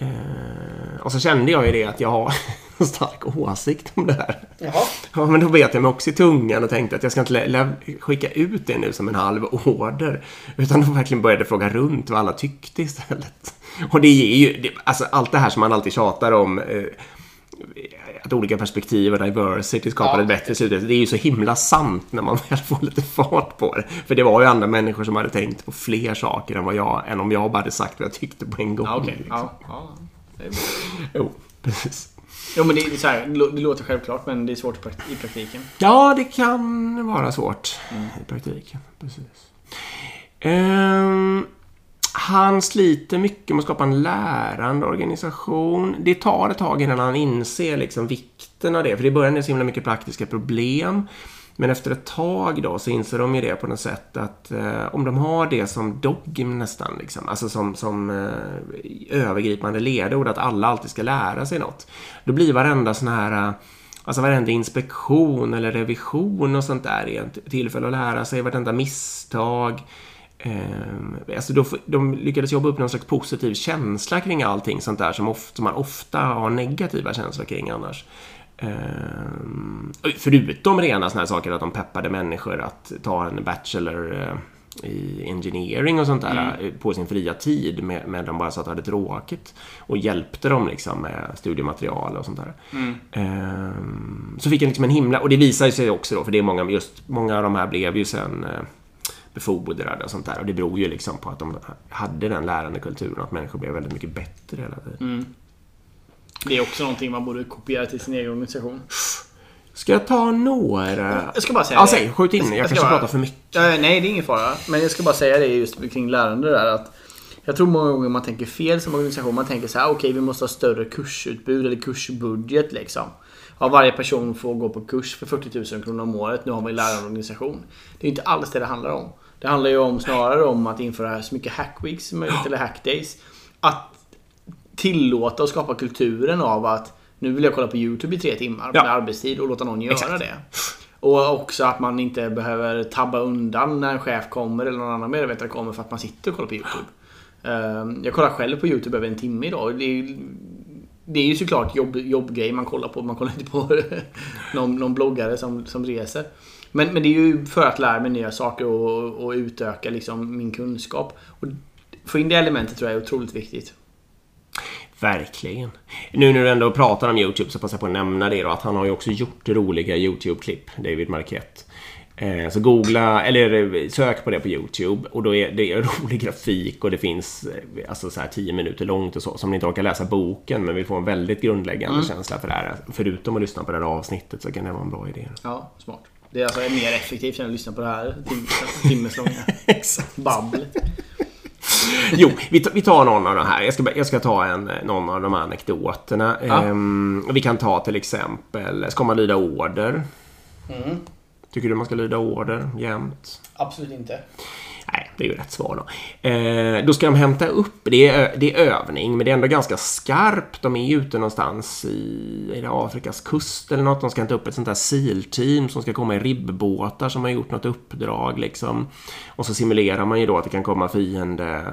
Speaker 2: Eh, och så kände jag ju det att jag har en stark åsikt om det här.
Speaker 1: Jaha.
Speaker 2: Ja, men då bet jag mig också i tungan och tänkte att jag ska inte skicka ut det nu som en halv order. Utan då verkligen började fråga runt vad alla tyckte istället. Och det ger ju, det, alltså allt det här som man alltid tjatar om. Eh, att olika perspektiv och diversity skapar
Speaker 1: Ja.
Speaker 2: ett bättre slutresultat. Det är ju så himla sant när man väl får lite fart på det. För det var ju andra människor som hade tänkt på fler saker än vad jag, än om jag bara hade sagt vad jag tyckte på en gång.
Speaker 1: Ja, okej.
Speaker 2: liksom.
Speaker 1: Ja, ja. Det är bra.
Speaker 2: Jo, precis.
Speaker 1: Jo, men det, är så här, det lå- det låter självklart, men det är svårt i prakt- i praktiken.
Speaker 2: Ja, det kan vara svårt i praktiken. Precis. Ehm, han sliter mycket med att skapa en lärande organisation. Det tar ett tag innan han inser liksom vikten av det. För i början är det så himla mycket praktiska problem. Men efter ett tag då så inser de ju det på något sätt att eh, om de har det som dogm nästan, liksom, alltså som, som eh, övergripande ledord, att alla alltid ska lära sig något. Då blir varenda sån här eh, Alltså varenda inspektion eller revision och sånt där är ett tillfälle att lära sig vartenda misstag. Ehm, alltså då, de lyckades jobba upp någon slags positiv känsla kring allting sånt där som, ofta, som man ofta har negativa känslor kring annars. Ehm, förutom rena såna här saker att de peppade människor att ta en bachelor eh, i engineering och sånt där eh, på sin fria tid med, med de bara satt och hade tråkigt och hjälpte dem liksom med studiematerial och sånt där. Ehm, så fick jag liksom en himla, och det visar sig också då, för det är många, just många av de här blev ju sen eh, befordrade och sånt där och det beror ju liksom på att de hade den lärande kulturen att människor blev väldigt mycket bättre hela tiden.
Speaker 1: Det är också någonting man borde kopiera till sin egen organisation.
Speaker 2: Ska jag ta några?
Speaker 1: Jag ska bara säga
Speaker 2: Ja,
Speaker 1: det.
Speaker 2: säg, skjut in. Jag,
Speaker 1: Jag
Speaker 2: kanske
Speaker 1: bara-
Speaker 2: pratar för mycket.
Speaker 1: Nej, det är ingen fara. Men jag ska bara säga det just kring lärande där att jag tror många gånger man tänker fel som organisation. Man tänker så här, okej vi måste ha större kursutbud eller kursbudget liksom. Ja, varje person får gå på kurs för 40 000 kronor om året. Nu har vi en lärande organisation. Det är inte alls det det handlar om. Det handlar ju om snarare om att införa så mycket hackweeks som möjligt eller hackdays. Att tillåta och skapa kulturen av att nu vill jag kolla på YouTube i tre timmar
Speaker 2: Ja.
Speaker 1: med arbetstid och låta någon göra
Speaker 2: Exakt.
Speaker 1: det. Och också att man inte behöver tabba undan när en chef kommer eller någon annan medarbetare kommer för att man sitter och kollar på YouTube. Ehm, Jag kollar själv på YouTube över en timme idag. Det är, det är ju såklart jobb, jobbgrej man kollar på. Man kollar inte på någon, någon bloggare som, som reser. Men, men det är ju för att lära mig nya saker och, och utöka liksom min kunskap. Och få in det elementet tror jag är otroligt viktigt.
Speaker 2: Verkligen. Nu när du ändå pratar om YouTube så passar jag på att nämna det då att han har ju också gjort roliga YouTube-klipp, David Marquette. Eh, Så googla, eller eh, sök på det på YouTube och då är det är rolig grafik och det finns eh, alltså så här 10 minuter långt och så. Så om ni inte orkar läsa boken men vill få en väldigt grundläggande känsla för det här. Förutom att lyssna på det här avsnittet så kan det vara en bra idé.
Speaker 1: Ja, smart. Det är alltså mer effektivt än att lyssna på det här tim- timmeslånga babblet.
Speaker 2: Jo, vi, ta- vi tar någon av de här. Jag ska, jag ska ta en, någon av de här anekdoterna.
Speaker 1: Ja.
Speaker 2: Ehm, vi kan ta till exempel, ska man lyda order?
Speaker 1: Mm.
Speaker 2: Tycker du man ska lyda order jämt?
Speaker 1: Absolut inte.
Speaker 2: Nej, Det är ju rätt svar då. Eh, då ska de hämta upp, det är, det är övning, men det är ändå ganska skarpt. De är ute någonstans i är det Afrikas kust eller något. De ska hämta upp ett sånt där SEAL-team som ska komma i ribbåtar som har gjort något uppdrag liksom. Och så simulerar man ju då att det kan komma fiende,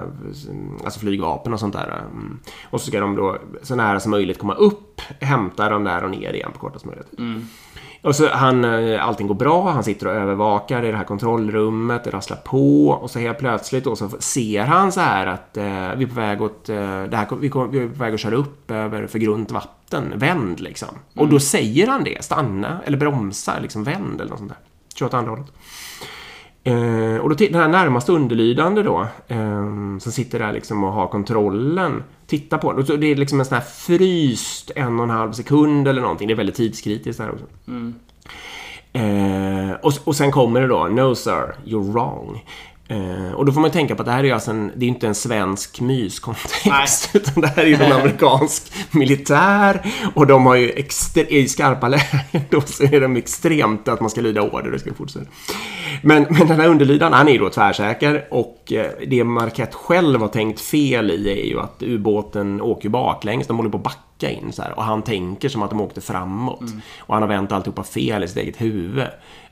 Speaker 2: alltså flygvapen och sånt där. Mm. Och så ska de då så nära som möjligt komma upp, hämta dem där och ner igen på kortast möjligt.
Speaker 1: Mm.
Speaker 2: Och så han, eh, allting går bra, han sitter och övervakar i det här kontrollrummet, det rasslar på och så helt plötsligt då så ser han så här att eh, vi är på väg åt, eh, det här, vi, vi är på väg att köra upp över för grunt vatten, vänd liksom. Mm. Och då säger han det, stanna eller bromsa, liksom vänd eller något sånt där. Kör åt andra hållet. Eh, och då den här närmast underlydande då, eh, som sitter där liksom och har kontrollen, tittar på den. Det är liksom en sån här fryst en och en halv sekund eller någonting. Det är väldigt tidskritiskt här också. Mm. Eh, och, och sen kommer det då, No sir, you're wrong. Eh, och då får man tänka på att det här är ju alltså en, det är inte en svensk myskontext. Utan det här är ju en amerikansk militär. Och de har ju extre, i skarpa lägen då så är de extremt att man ska lyda order. Det ska fortsätta. Men, men den här underlydaren, han är ju då tvärsäker. Och eh, det Marquette själv har tänkt fel i är ju att ubåten åker baklänges. De håller på att backa in så här. Och han tänker som att de åkte framåt. Mm. Och han har vänt alltihopa fel i sitt eget huvud.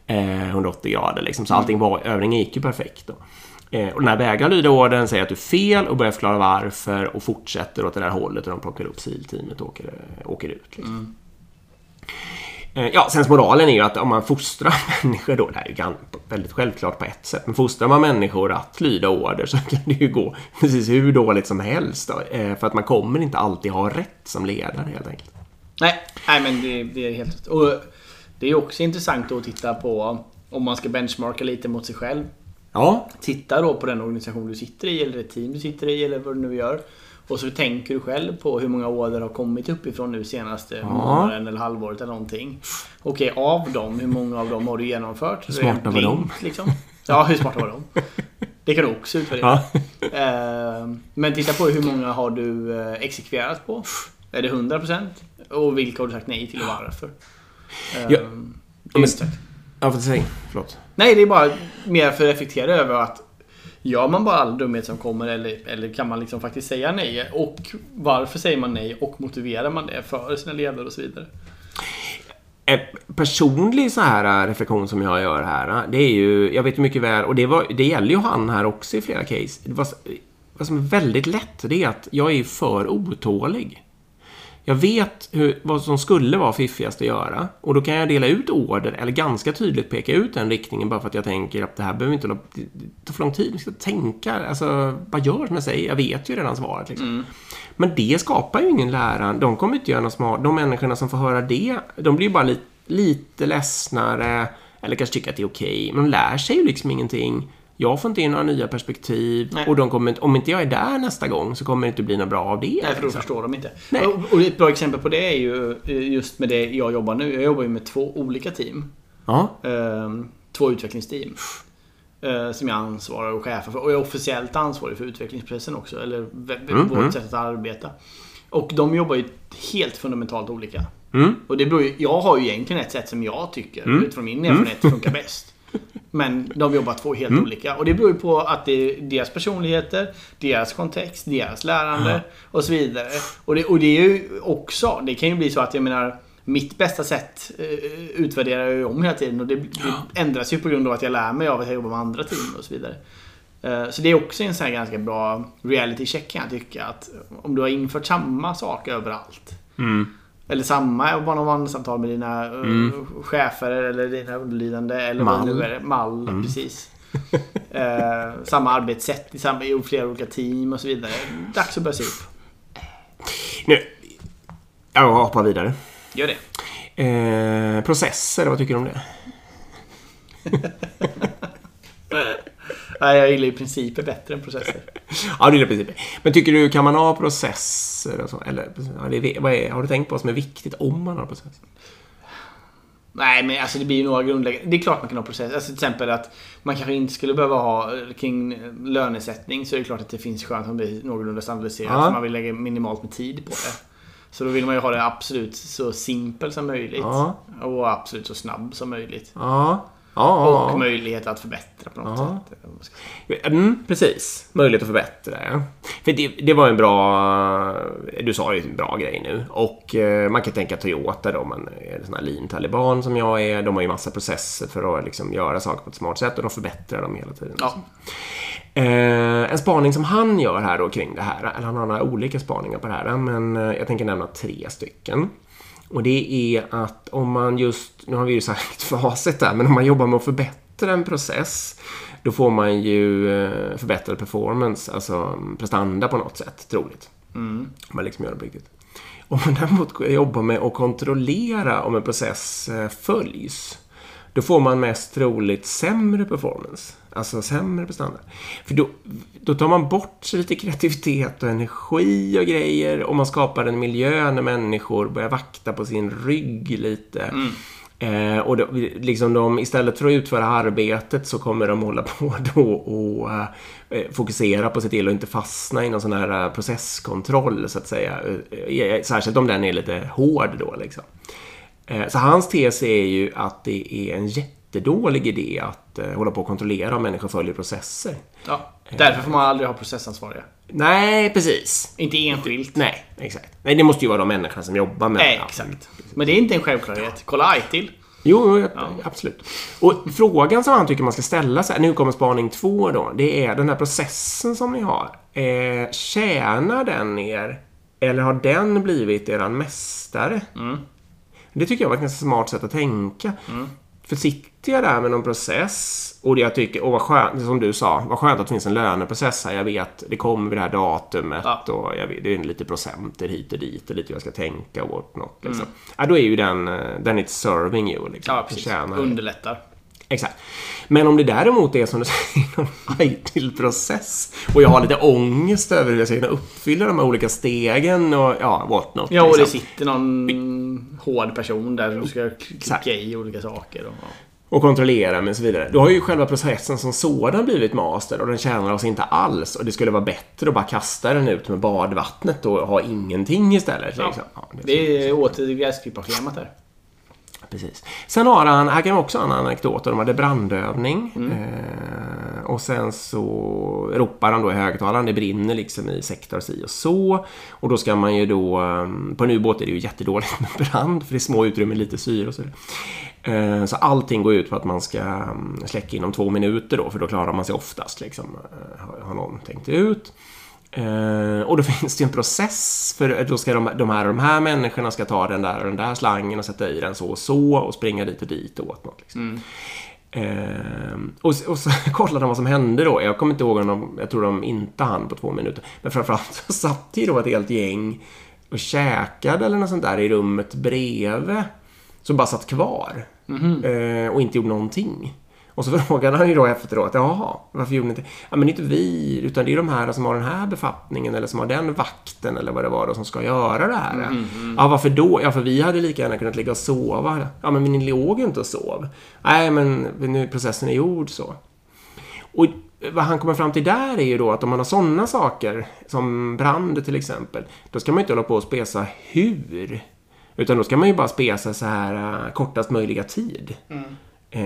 Speaker 2: 180 eh, grader liksom. Så mm. allting var, övningen gick ju perfekt då. Eh, och den här vägrar lyda orden, säger att du är fel och börjar förklara varför och fortsätter åt det där hållet och de plockar upp SIL-teamet och åker, åker ut. Liksom. Mm. Eh, ja, sen moralen är ju att om man fostrar människor då, det här är ju väldigt självklart på ett sätt, men fostrar man människor att lyda order så kan det ju gå precis hur dåligt som helst då, för att man kommer inte alltid ha rätt som ledare helt enkelt.
Speaker 1: Nej, nej men det, det är helt och det är också intressant att titta på om man ska benchmarka lite mot sig själv.
Speaker 2: Ja.
Speaker 1: Titta då på den organisation du sitter i, eller det team du sitter i, eller vad du nu gör. Och så tänker du själv på hur många order har kommit uppifrån nu senaste ja. månaden eller halvåret eller någonting. Okej, av dem, hur många av dem har du genomfört?
Speaker 2: Hur smarta var de?
Speaker 1: Liksom. Ja, hur smarta var de? Det kan du också utvärdera. Ja. Eh, men titta på hur många har du eh, exekverat på? Är det 100%? Och vilka har du sagt nej till och varför?
Speaker 2: Ja, um, det men, ja, för säg. Förlåt.
Speaker 1: Nej, det är bara mer för att reflektera över att Gör man bara all dumhet som kommer eller, eller kan man liksom faktiskt säga nej? Och varför säger man nej och motiverar man det för sina ledare och så vidare?
Speaker 2: En personlig så här äh, reflektion som jag gör här, äh, det är ju, jag vet mycket väl, och det, var, det gäller ju han här också i flera case. Det var, vad som är väldigt lätt, det är att jag är för otålig. Jag vet hur, vad som skulle vara fiffigast att göra och då kan jag dela ut order eller ganska tydligt peka ut den riktningen bara för att jag tänker att det här behöver inte ta för lång tid. Jag ska tänka, alltså bara gör som jag säger. Jag vet ju redan svaret. Liksom. Mm. Men det skapar ju ingen lärare. De kommer inte göra något smart. De människorna som får höra det, de blir bara lite, lite ledsnare eller kanske tycker att det är okej. Okay. Men de lär sig ju liksom ingenting. Jag får inte in några nya perspektiv Nej. och de kommer, om inte jag är där nästa gång så kommer det inte bli något bra av det.
Speaker 1: Nej, för då liksom. förstår de inte. Nej. Och, ett bra exempel på det är ju eh, just med det jag jobbar nu. Jag jobbar ju med två olika team.
Speaker 2: Ja.
Speaker 1: Ehm, två utvecklingsteam. Ehm, som jag ansvarar och chefer för. Och jag är officiellt ansvarig för utvecklingsprocessen också. Eller mm, vårt mm. sätt att arbeta. Och de jobbar ju helt fundamentalt olika.
Speaker 2: Mm.
Speaker 1: Och det beror ju, jag har ju egentligen ett sätt som jag tycker, mm. utifrån min erfarenhet, funkar bäst. Men de jobbar två helt mm. olika. Och det beror ju på att det är deras personligheter, deras kontext, deras lärande mm. och så vidare. Och det, och det är ju också, det kan ju bli så att jag menar mitt bästa sätt uh, utvärderar jag ju om hela tiden och det, det ändras ju på grund av att jag lär mig av att jag jobbar med andra team och så vidare. Uh, så det är också en sån här ganska bra reality check kan jag tycka. Att om du har infört samma sak överallt.
Speaker 2: Mm.
Speaker 1: Eller samma one-on-one-samtal med dina eh, mm. chefer eller dina underlydande. Eller
Speaker 2: Mall.
Speaker 1: vad nu är. Mall, mm. precis. eh, samma arbetssätt i, samma, i flera olika team och så vidare. Dags att börja se upp.
Speaker 2: Nu, jag hoppar vidare.
Speaker 1: Gör
Speaker 2: det. Eh, processer, vad tycker du om det?
Speaker 1: Nej, jag gillar ju principer bättre än processer.
Speaker 2: ja, du gillar principer. Men tycker du, kan man ha processer och så? Eller, vad är, har du tänkt på vad som är viktigt om man har processer?
Speaker 1: Nej, men alltså det blir ju några grundläggande... Det är klart man kan ha processer. Alltså till exempel att man kanske inte skulle behöva ha kring lönesättning så är det klart att det finns skönt om det blir någorlunda standardiserat. Ja. För man vill lägga minimalt med tid på det. Så då vill man ju ha det absolut så simpelt som möjligt.
Speaker 2: Ja.
Speaker 1: Och absolut så snabb som möjligt.
Speaker 2: Ja. Ja,
Speaker 1: Och möjlighet att förbättra på något
Speaker 2: Ja.
Speaker 1: sätt.
Speaker 2: Mm, precis. Möjlighet att förbättra. Ja. För det, det var en bra... Du sa ju en bra grej nu. Och eh, man kan tänka Toyota då. Man är en sån här lean taliban som jag är. De har ju massa processer för att liksom göra saker på ett smart sätt och de förbättrar dem hela tiden.
Speaker 1: Ja.
Speaker 2: Eh, en spaning som han gör här då kring det här, eller han har några olika spaningar på det här, men eh, jag tänker nämna tre stycken. Och det är att om man just, nu har vi ju sagt facit där, men om man jobbar med att förbättra en process, då får man ju eh, förbättrad performance, alltså prestanda på något sätt, troligt. Om man liksom gör det på riktigt. Om man däremot jobbar med att kontrollera om en process eh, följs, då får man mest troligt sämre performance. Alltså sämre prestanda. För då, då tar man bort lite kreativitet och energi och grejer och man skapar en miljö när människor börjar vakta på sin rygg lite. Eh, och då, liksom de, istället för att utföra arbetet så kommer de hålla på då och eh, fokusera på se till att inte fastna i någon sån här eh, processkontroll så att säga. Eh, särskilt om den är lite hård då liksom. Eh, Så hans tes är ju att det är en jättedålig idé att eh, hålla på och kontrollera om människor följer processer.
Speaker 1: Ja. Därför får man aldrig ha processansvariga.
Speaker 2: Nej, precis.
Speaker 1: Inte enskilt.
Speaker 2: Nej, exakt. Nej, det måste ju vara de människorna som jobbar med
Speaker 1: Nej,
Speaker 2: det.
Speaker 1: exakt. Men det är inte en självklarhet. Kolla ITIL.
Speaker 2: Jo, jo, absolut. Och frågan som han tycker man ska ställa sig, nu kommer spaning två då, det är den här processen som ni har. Eh, tjänar den er? Eller har den blivit eran mästare? Det tycker jag var ett ganska smart sätt att tänka. För jag där med någon process och jag tycker, och vad skönt, som du sa, vad skönt att det finns en löneprocess här. Jag vet, det kommer vid det här datumet
Speaker 1: Ja.
Speaker 2: och jag vet, det är lite procenter hit och dit och lite hur jag ska tänka och whatnot. Liksom. Ja, då är ju den, eh, den it's serving you. Liksom.
Speaker 1: Ja, precis. Underlättar.
Speaker 2: Exakt. Men om det däremot är som du säger, någon ITIL-process och jag har lite ångest över hur jag ska kunna uppfylla de här olika stegen och ja, whatnot.
Speaker 1: Ja, och det
Speaker 2: liksom.
Speaker 1: sitter någon hård person där du ska
Speaker 2: Exakt.
Speaker 1: klicka i olika saker. Och, ja.
Speaker 2: och kontrollera men så vidare. Då har ju själva processen som sådan blivit master och den tjänar oss inte alls. Och det skulle vara bättre att bara kasta den ut med badvattnet och ha ingenting istället. Liksom. Ja, det är
Speaker 1: Det är åter gräsklipparschemat där.
Speaker 2: Precis. Sen har han, här kan vi också ha en anekdot. De hade brandövning. Eh, och sen så ropar han då i högtalaren. Det brinner liksom i sektor si och så. Och då ska man ju då... eh, På en ubåt är det ju jättedåligt med brand. För det är små utrymmen, lite syre och så. Eh, Så allting går ut på att man ska mm, släcka inom två minuter då. För då klarar man sig oftast liksom. eh, har- Har någon tänkt ut. Eh, och då finns det ju en process för då ska de, de här och de här människorna ska ta den där och den där slangen och sätta i den så och så och springa dit och dit och åt något. Liksom. Eh, och, och så kollade de vad som hände då. Jag kommer inte ihåg om de, jag tror de inte hann på två minuter. Men framförallt så satt ju då ett helt gäng och käkade eller något sånt där i rummet bredvid. Som bara satt kvar. Eh, och inte gjorde någonting. Och så frågade han ju då efteråt, jaha, varför gjorde ni inte? Ja, men inte vi, utan det är de här som har den här befattningen eller som har den vakten eller vad det var då som ska göra det här. Ja, varför då? Ja, för vi hade lika gärna kunnat ligga och sova. Ja, men ni låg ju inte och sov. Nej, men nu processen är gjord så. Och vad han kommer fram till där är ju då att om man har sådana saker, som brand till exempel, då ska man ju inte hålla på och spesa hur. Utan då ska man ju bara spesa så här uh, kortast möjliga tid. Eh,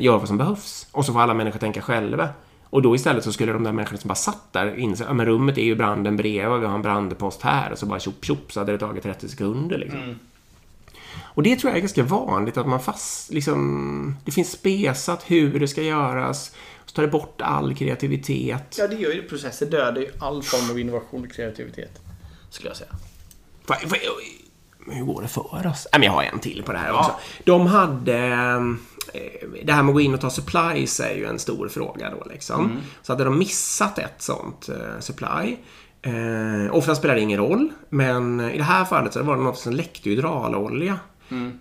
Speaker 2: gör vad som behövs. Och så får alla människor tänka själva. Och då istället så skulle de där människorna som bara satt där inse att rummet är ju branden bredvid, vi har en brandpost här. Och så bara tjopp tjopp så hade det tagit 30 sekunder liksom. Och det tror jag är ganska vanligt att man fast, liksom, det finns spesat hur det ska göras. Så tar det bort all kreativitet.
Speaker 1: Ja, det gör ju processer dödar ju all form av innovation och kreativitet. Skulle jag säga.
Speaker 2: Va- va- Hur går det för oss? Nej, men jag har en till på det här
Speaker 1: Ja.
Speaker 2: också. De hade... eh, Det här med att gå in och ta supplies är ju en stor fråga då liksom. Så hade de missat ett sånt eh, supply. Eh, ofta spelar det ingen roll, men i det här fallet så var det något som läckte hydraulolja.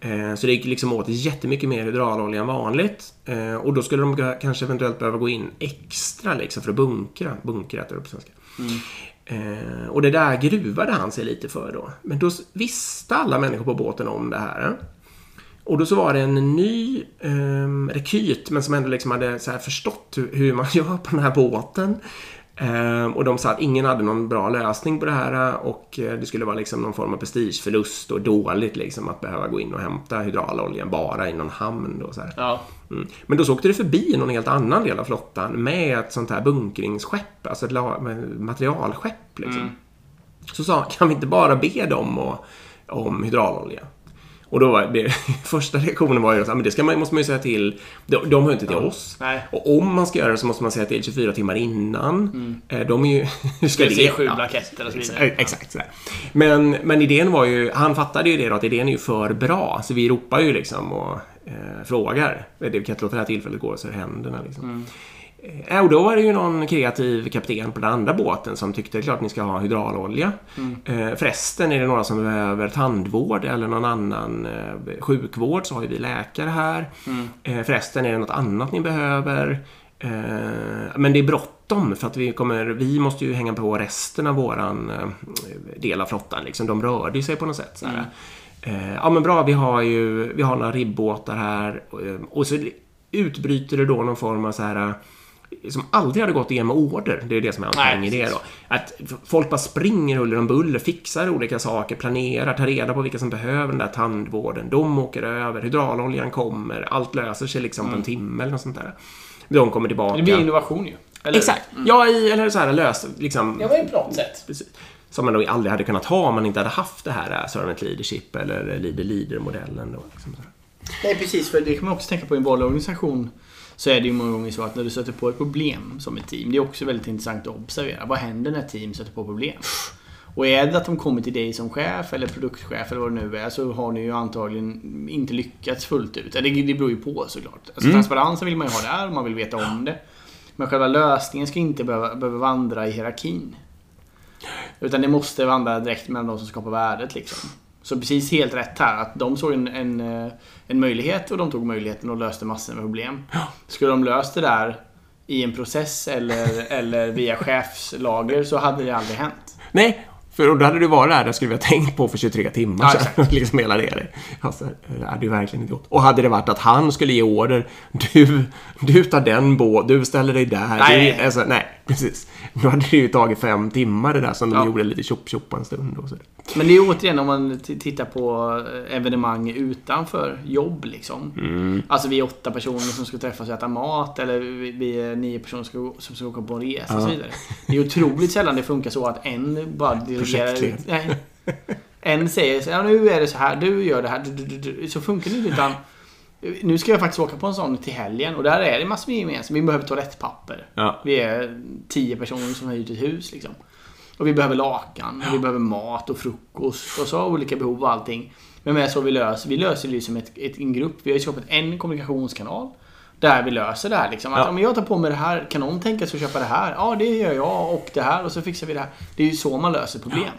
Speaker 2: Eh, så det gick liksom åt jättemycket mer hydraulolja än vanligt. Eh, och då skulle de kanske eventuellt behöva gå in extra liksom för att bunkra. Bunkra heter det på svenska. Eh, och det där gruvade han sig lite för då. Men då visste alla människor på båten om det här. Och då så var det en ny eh, rekyt, men som ändå liksom hade så förstått hur, hur man gör på den här båten. Ehm, och de sa att ingen hade någon bra lösning på det här och eh, det skulle vara liksom någon form av prestigeförlust och dåligt liksom att behöva gå in och hämta hydrauloljan bara i någon hamn. Då, så.
Speaker 1: Ja.
Speaker 2: Mm. Men då så åkte det förbi någon helt annan del av flottan med ett sånt här bunkringsskepp, alltså ett materialskepp. Liksom. Så sa kan vi inte bara be dem och, om hydraulolja? Och då var det, första reaktionen var ju att men det ska man, måste man ju säga till. De, de hör inte till oss.
Speaker 1: Nej.
Speaker 2: Och om man ska göra det så måste man säga till 24 timmar innan. Eh, De är ju... Hur ska
Speaker 1: Ska se
Speaker 2: det?
Speaker 1: sju
Speaker 2: Ja.
Speaker 1: blanketter och så vidare.
Speaker 2: Exakt sådär. Men, men idén var ju, han fattade ju det då att idén är ju för bra. Så vi ropar ju liksom och eh, frågar. Det vi kan inte låta det här tillfället gå så händerna liksom. Eh, och då var det ju någon kreativ kapten på den andra båten som tyckte klart ni ska ha hydraulolja. Eh, förresten är det några som behöver tandvård eller någon annan eh, sjukvård så har ju vi läkare här. Eh, förresten är det något annat ni behöver. Eh, men det är bråttom för att vi kommer, vi måste ju hänga på resten av våran del av flottan. Liksom. De rörde sig på något sätt. Eh, ja men bra, vi har ju vi har några ribbåtar här. Och så utbryter det då någon form av så här som aldrig hade gått igenom order. Det är det som är
Speaker 1: Nej,
Speaker 2: anledningen i det då. Att folk bara springer huller om buller, fixar olika saker, planerar, tar reda på vilka som behöver den där tandvården. De åker över, hydrauloljan kommer, allt löser sig liksom på en timme eller något sånt där. De kommer tillbaka.
Speaker 1: Det blir innovation ju. Eller?
Speaker 2: Exakt. Ja, i, eller så här löst liksom.
Speaker 1: Var ju på något sätt.
Speaker 2: Precis. Som man då aldrig hade kunnat ha om man inte hade haft det här äh, servant leadership eller leader leader-modellen. Liksom.
Speaker 1: Nej precis, för det kan man också tänka på i en vanlig organisation. Så är det ju många gånger så att när du stöter på ett problem som ett team. Det är också väldigt intressant att observera. Vad händer när ett team stöter på problem? Och är det att de kommer till dig som chef eller produktchef eller vad det nu är så har ni ju antagligen inte lyckats fullt ut. Det, det beror ju på såklart. Alltså, Transparensen vill man ju ha där och man vill veta om det. Men själva lösningen ska inte behöva, behöva vandra i hierarkin. Utan det måste vandra direkt mellan de som skapar värdet liksom. Så precis helt rätt här. Att de såg en, en, eh, en möjlighet och de tog möjligheten och löste massor med problem. Skulle de löst det där i en process eller, eller via chefslager så hade det aldrig hänt.
Speaker 2: Nej, för då hade du varit där, det skulle vi ha tänkt på för 23 timmar
Speaker 1: Ja,
Speaker 2: sedan. liksom hela det. Alltså, det hade ju verkligen gått. Och hade det varit att han skulle ge order, du, du tar den båt, du ställer dig där.
Speaker 1: Nej.
Speaker 2: Du, alltså, nej, precis. Då hade det ju tagit fem timmar det där som de
Speaker 1: Ja.
Speaker 2: gjorde lite tjopp tjopp en stund. Och så.
Speaker 1: Men det är återigen om man tittar på eh, evenemang utanför jobb liksom. Alltså vi är åtta personer som ska träffas och äta mat eller vi- är nio personer som ska, gå- som ska åka på en resa och så vidare. Det är otroligt sällan det funkar så att en bara dirigerar. Nej. En säger så här, ja, nu är det så här, du gör det här. Så funkar det inte utan nu ska jag faktiskt åka på en sån till helgen och där är det massor med gemensamt. Vi behöver toalettpapper.
Speaker 2: Ja.
Speaker 1: Vi är tio personer som har hyrt ett hus liksom. Och vi behöver lakan, och vi behöver mat och frukost och så har olika behov och allting. Men med så vi löser, vi löser det ju som ett, ett, en grupp. Vi har ju skapat en kommunikationskanal. Där vi löser det här liksom. Att
Speaker 2: Ja.
Speaker 1: om jag tar på mig det här, kan någon tänka sig att köpa det här? Ja, det gör jag och det här och så fixar vi det här. Det är ju så man löser problem.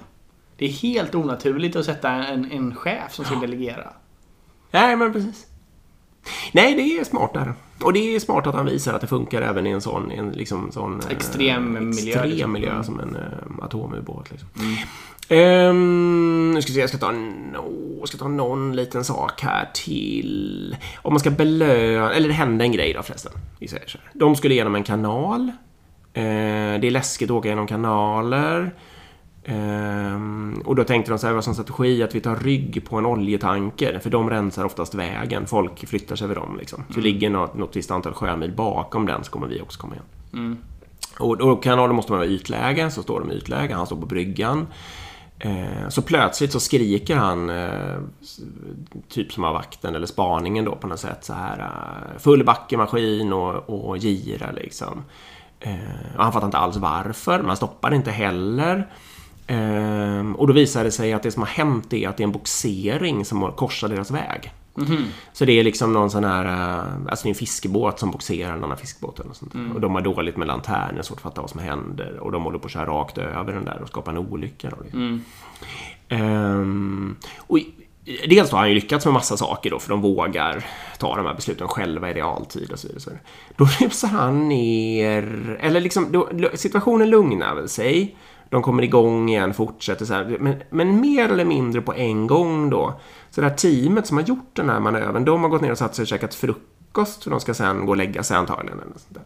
Speaker 1: Det är helt onaturligt att sätta en, en chef som ska delegera.
Speaker 2: Nej, men precis. Nej, det är smart där. Och det är smart att han visar att det funkar även i en sån, en, liksom, sån eh,
Speaker 1: Extrem miljö,
Speaker 2: extrem
Speaker 1: liksom.
Speaker 2: miljö
Speaker 1: Mm.
Speaker 2: som en uh, atomubåt. Liksom. Ehm, nu ska vi se, jag ska ta, no, ska ta någon liten sak här till. Om man ska belöna, eller det hände en grej då förresten. Vi säger så här. De skulle igenom en kanal. Eh, det är läskigt att åka genom kanaler. Ehm, och då tänkte de så här, vad som strategi att vi tar rygg på en oljetanker, för de rensar oftast vägen. Folk flyttar sig över dem liksom. Så ligger något, något visst antal sjömil bakom den så kommer vi också komma igen. Och då kanalen måste man vara i ytläge, så står de i ytläge, han står på bryggan. Eh, så plötsligt så skriker han, eh, typ som av vakten eller spaningen då på något sätt så här eh, full backemaskin och, och gira liksom. Eh, och han fattar inte alls varför, man stoppar inte heller. Eh, och då visar det sig att det som har hänt är att det är en boxering som har korsat deras väg. Så det är liksom någon sån här, eh, alltså det är en fiskebåt som boxerar en annan fiskebåt eller sånt där. Och de har dåligt med lanterner, svårt att fatta vad som händer. Och de håller på att köra rakt över den där och skapa en olycka. Då, liksom. Ehm, och dels har han ju lyckats med massa saker då, för de vågar ta de här besluten själva i realtid och så vidare. så vidare. Då rusar han ner, eller liksom, då, situationen lugnar väl sig. De kommer igång igen, fortsätter så här. Men, men mer eller mindre på en gång då. Så det här teamet som har gjort den här manövern, de har gått ner och satt sig och käkat frukost. För de ska sen gå och lägga sig antagligen. Eller sånt där.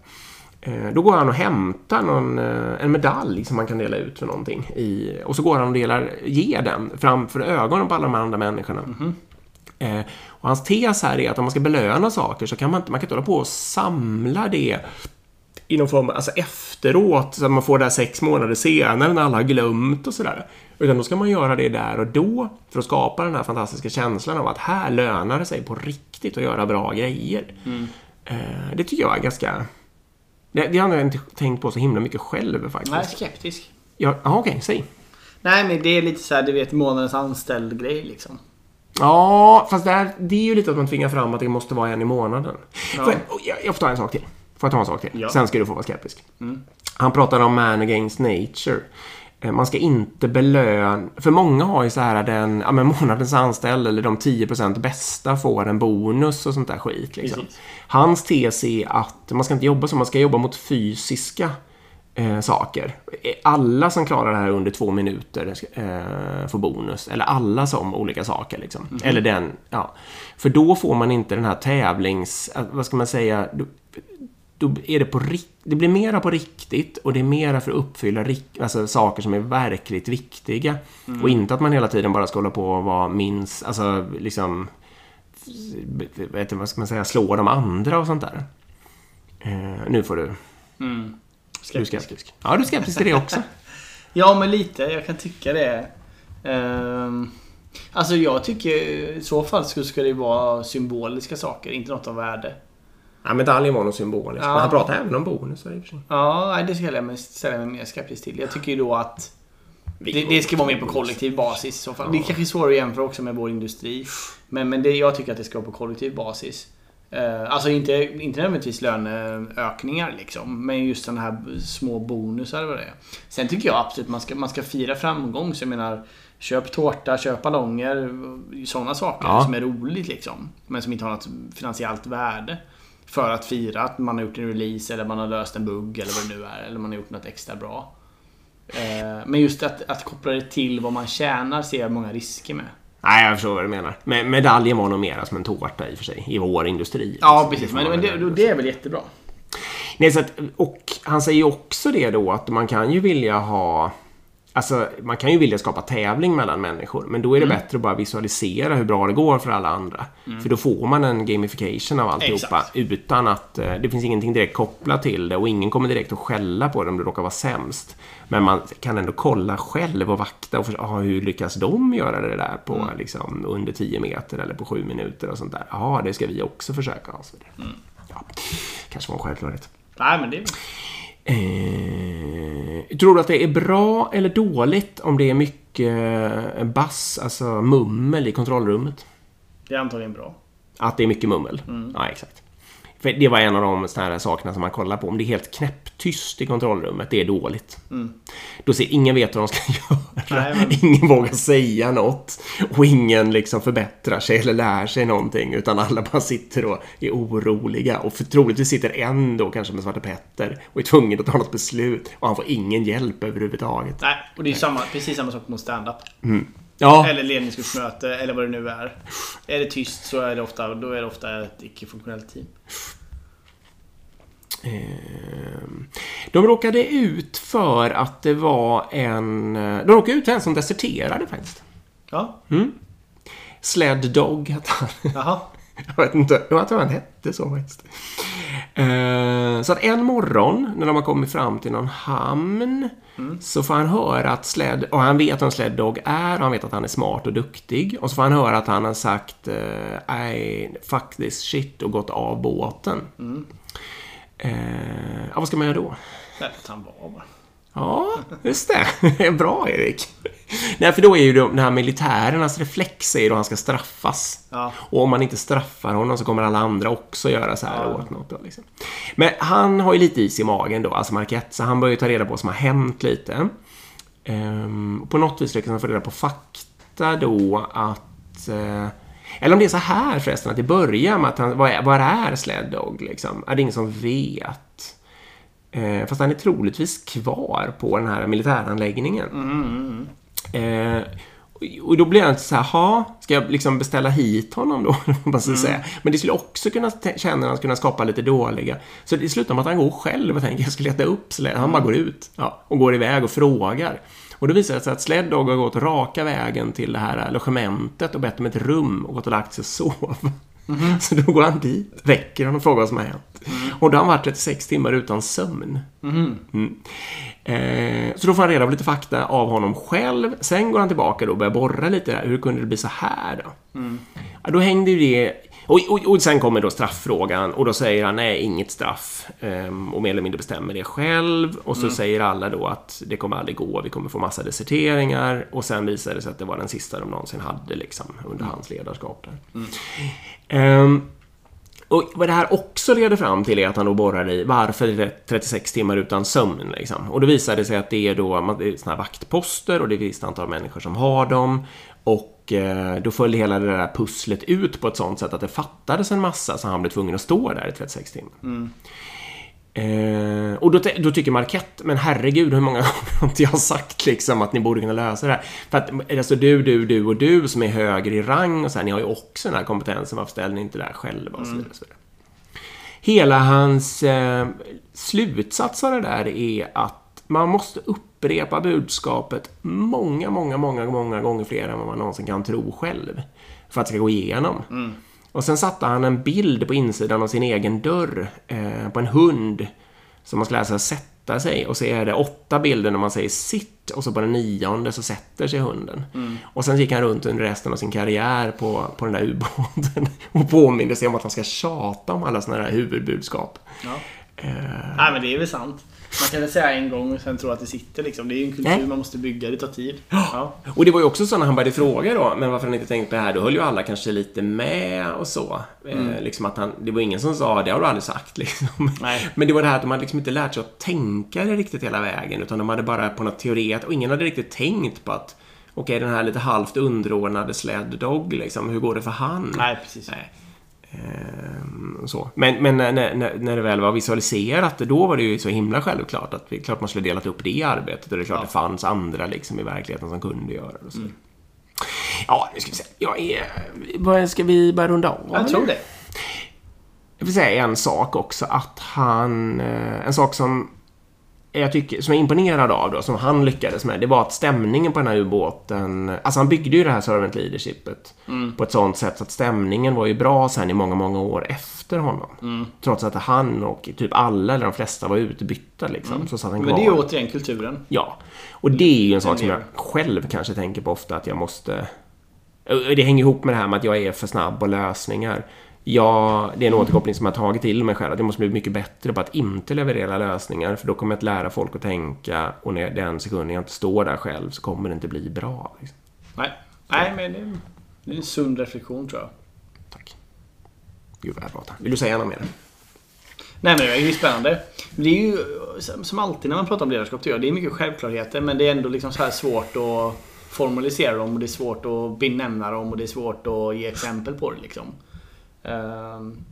Speaker 2: Eh, Då går han och hämtar någon, eh, en medalj som man kan dela ut för någonting. I, och så går han och delar, ger den framför ögonen på alla de andra människorna. Eh, och hans tes här är att om man ska belöna saker så kan man inte, man kan inte hålla på och samla det i någon form, alltså efteråt, så att man får det här sex månader senare när alla har glömt och sådär. Utan då ska man göra det där och då för att skapa den här fantastiska känslan av att här lönar det sig på riktigt att göra bra grejer. Eh, det tycker jag är ganska... Det, det har jag inte tänkt på så himla mycket själv faktiskt.
Speaker 1: Nej, skeptisk.
Speaker 2: Ja, aha, okej, säg.
Speaker 1: Nej, men det är lite så här, du vet, månadens anställd grej liksom.
Speaker 2: Ja, fast det, här, det är ju lite att man tvingar fram att det måste vara en i månaden.
Speaker 1: Ja.
Speaker 2: Oh, jag, jag får ta en sak till. Får jag ta en sak till?
Speaker 1: Ja.
Speaker 2: Sen ska du få vara skeptisk. Han pratar om man against nature. Eh, Man ska inte belöna... För många har ju så här den ja, men månadens anställd eller de 10% bästa får en bonus och sånt där skit. Liksom. Hans tes är att man ska inte jobba så, man ska jobba mot fysiska eh, saker. Alla som klarar det här under två minuter eh, får bonus. Eller alla som olika saker. Liksom. Eller den, ja. För då får man inte den här tävlings... eh, Vad ska man säga? Då, är det på rikt, Det blir mera på riktigt och det är mera för att uppfylla alltså, saker som är verkligt viktiga. Och inte att man hela tiden bara ska hålla på och vara minst... Alltså liksom... Vet du, vad ska man säga? Slå de andra och sånt där. Eh, nu får du...
Speaker 1: Mm.
Speaker 2: Du är skeptisk. Ja, du är skeptisk till det också.
Speaker 1: Ja, men lite. Jag kan tycka det. Ehm, alltså jag tycker i så fall ska det vara symboliska saker, inte något av värde.
Speaker 2: Ja, medaljen var nog symbolisk.
Speaker 1: Ja.
Speaker 2: Men han pratar även om bonusar i och för sig.
Speaker 1: Ja, det ställer jag mig, ställer jag mig mer skeptisk till. Jag tycker ju då att det, det ska vara mer på kollektiv basis i så fall. Det är kanske svårare att jämföra också med vår industri. Men, men det, jag tycker att det ska vara på kollektiv basis. Eh, alltså inte, inte nödvändigtvis löneökningar liksom. Men just sådana här små bonusar vad det är. Sen tycker jag absolut man ska, man ska fira framgång. Så jag menar, köp tårta, köp ballonger. Sådana saker
Speaker 2: Ja.
Speaker 1: som är roligt liksom. Men som inte har något finansiellt värde. För att fira att man har gjort en release eller man har löst en bugg eller vad det nu är. Eller man har gjort något extra bra. Eh, Men just att, att koppla det till vad man tjänar ser jag många risker med.
Speaker 2: Nej, jag förstår vad du menar. Men medaljen var nog mera som en tårta i och för sig. I vår industri.
Speaker 1: Ja,
Speaker 2: liksom.
Speaker 1: precis. Men, men det, det är väl jättebra.
Speaker 2: Nej, så att, och han säger ju också det då att man kan ju vilja ha Alltså, man kan ju vilja skapa tävling mellan människor, men då är det
Speaker 1: Mm.
Speaker 2: bättre att bara visualisera hur bra det går för alla andra. För då får man en gamification av alltihopa
Speaker 1: Exakt.
Speaker 2: utan att eh, det finns ingenting direkt kopplat till det och ingen kommer direkt att skälla på det om det råkar vara sämst. Men man kan ändå kolla själv och vakta och förstå, ah, hur lyckas de göra det där på
Speaker 1: Mm.
Speaker 2: liksom, under 10 meter eller på 7 minuter och sånt där. Ja, det ska vi också försöka. Och så vidare.
Speaker 1: Mm.
Speaker 2: Ja, kanske var en självklarhet.
Speaker 1: Nej, men det...
Speaker 2: Eh, tror du att det är bra eller dåligt om det är mycket eh, bass, alltså mummel i kontrollrummet?
Speaker 1: Det är antagligen bra.
Speaker 2: Att det är mycket mummel? Ja, exakt. För det var en av de såna här sakerna som man kollar på. Om det är helt knäpptyst i kontrollrummet, det är dåligt. Då ser ingen vet vad de ska göra.
Speaker 1: Nej, men-
Speaker 2: Ingen vågar säga något. Och ingen liksom förbättrar sig eller lär sig någonting. Utan alla bara sitter och är oroliga. Och för troligtvis sitter en då kanske med Svarte Petter och är tvungen att ta något beslut. Och han får ingen hjälp överhuvudtaget.
Speaker 1: Nej, och det är samma, precis samma sak mot stand-up.
Speaker 2: Ja,
Speaker 1: Eller ledningsgruppsmöte, eller vad det nu är. Är det tyst så är det ofta, då är det ofta ett icke-funktionellt team.
Speaker 2: Ehm, De råkade ut för att det var en... De råkade ut för en som deserterade faktiskt.
Speaker 1: Ja,
Speaker 2: Sled Dog hette han.
Speaker 1: jaha.
Speaker 2: Jag vet inte. Jag tror han hette så faktiskt. Eh, Så att en morgon när de har kommit fram till någon hamn så får han höra att Sled, och han vet vem Sled Dog är och han vet att han är smart och duktig. Och så får han höra att han har sagt eh, I fuck this shit och gått av båten. Eh, ja, vad ska man göra då?
Speaker 1: Lät han vara bara.
Speaker 2: Ja, just det. Bra, Erik. Nej, för då är ju de här militärernas reflex är ju då han ska straffas.
Speaker 1: Ja.
Speaker 2: Och om man inte straffar honom så kommer alla andra också göra så här åt något. Då, liksom. Men han har ju lite is i magen då, alltså Marquette, så han börjar ju ta reda på vad som har hänt lite. Ehm, på något vis lyckas han få reda på fakta då att... Eh, eller om det är så här förresten, att det börjar med att han... Vad är, vad är Sled Dog liksom? Är det ingen som vet? Eh, fast han är troligtvis kvar på den här militäranläggningen. Eh, och då blir jag så här, ha, ska jag liksom beställa hit honom då? man ska säga. Men det skulle också kunna känna att kunna skapa lite dåliga. Så det slutar med att han går själv och tänker jag ska leta upp Sled. Han bara går ut ja, och går iväg och frågar. Och då visar det sig att Sled Dog har gått raka vägen till det här logementet och bett om ett rum och gått och lagt sig och sov. Så då går han dit, väcker honom och frågar vad som har hänt. Och då har han varit 36 timmar utan sömn. Mm. Eh, så då får han reda på lite fakta av honom själv. Sen går han tillbaka då och börjar borra lite där. Hur kunde det bli så här då? Ja, då hängde ju det... Och, och, och sen kommer då strafffrågan och då säger han nej, inget straff. Ehm, och mer eller mindre bestämmer det själv. Och så säger alla då att det kommer aldrig gå, vi kommer få massa deserteringar. Och sen visar det sig att det var den sista de någonsin hade liksom, under hans ledarskap där. Ehm, och vad det här också leder fram till är att han då borrar i varför är det 36 timmar utan sömn. Liksom. Och då visar det sig att det är då är såna här vaktposter och det är ett visst antal människor som har dem. Och eh, då föll hela det där pusslet ut på ett sånt sätt att det fattades en massa så han blev tvungen att stå där i 36 timmar. Eh, och då, då tycker Marquette, men herregud hur många gånger har inte jag sagt liksom att ni borde kunna lösa det här? För att alltså du, du, du och du som är högre i rang och så här, ni har ju också den här kompetensen, varför ställer ni inte det här själva? Och så vidare, och så vidare. Hela hans eh, slutsats av det där är att man måste upprepa budskapet många, många, många, många gånger fler än vad man någonsin kan tro själv. För att det ska gå igenom. Och sen satte han en bild på insidan av sin egen dörr eh, på en hund som man ska lära sig att sätta sig. Och så är det åtta bilder när man säger sitt och så på den nionde så sätter sig hunden. Och sen gick han runt under resten av sin karriär på, på den där ubåten och påminde sig om att han ska tjata om alla sådana här huvudbudskap.
Speaker 1: Ja. Nej men det är väl sant. Man kan väl säga en gång och sen tro att det sitter liksom. Det är ju en kultur
Speaker 2: Nej.
Speaker 1: man måste bygga, det tar tid. Ja.
Speaker 2: Och det var ju också så när han började fråga då, men varför han inte tänkt på det här, då höll ju alla kanske lite med och så. Eh, liksom att han, det var ingen som sa, det har du aldrig sagt liksom.
Speaker 1: Nej.
Speaker 2: Men det var det här att de hade liksom inte lärt sig att tänka det riktigt hela vägen, utan de hade bara på något teoret, och ingen hade riktigt tänkt på att Okej, den här lite halvt underordnade sled dog, liksom, hur går det för han?
Speaker 1: Nej precis.
Speaker 2: Nej. Ehm, så. Men, men när, när, när det väl var visualiserat, då var det ju så himla självklart att vi, klart man skulle delat upp det arbetet och det är klart det fanns andra liksom i verkligheten som kunde göra det. Så. Ja, nu ska vi se. Jag är... vad- Ska vi börja runda av?
Speaker 1: Jag tror det.
Speaker 2: Jag vill säga en sak också, att han... eh, En sak som jag tycker, som jag är imponerad av då, som han lyckades med, det var att stämningen på den här ubåten... Alltså han byggde ju det här servant leadershipet på ett sånt sätt så att stämningen var ju bra sen i många, många år efter honom. Trots att han och typ alla, eller de flesta, var utbytta liksom. Så satt han
Speaker 1: Men
Speaker 2: kvar.
Speaker 1: det är ju återigen kulturen.
Speaker 2: Ja, och det är ju en sak
Speaker 1: Den
Speaker 2: som jag själv kanske tänker på ofta att jag måste... Och Det hänger ihop med det här med att jag är för snabb på lösningar. Jag, det är en återkoppling som jag har tagit till mig själv, att jag måste bli mycket bättre på att inte leverera lösningar, för då kommer jag att lära folk att tänka och när den sekunden jag inte står där själv så kommer det inte bli bra. Liksom.
Speaker 1: Nej. Nej men det är, det är en sund reflektion tror jag.
Speaker 2: Tack. Gud vad jag pratar. Vill du säga något mer?
Speaker 1: Nej men det är ju spännande. Det är ju som alltid när man pratar om ledarskap tycker jag. Det är mycket självklarheter men det är ändå liksom så här svårt att formalisera dem och det är svårt att benämna dem och det är svårt att ge exempel på det liksom. Ehm,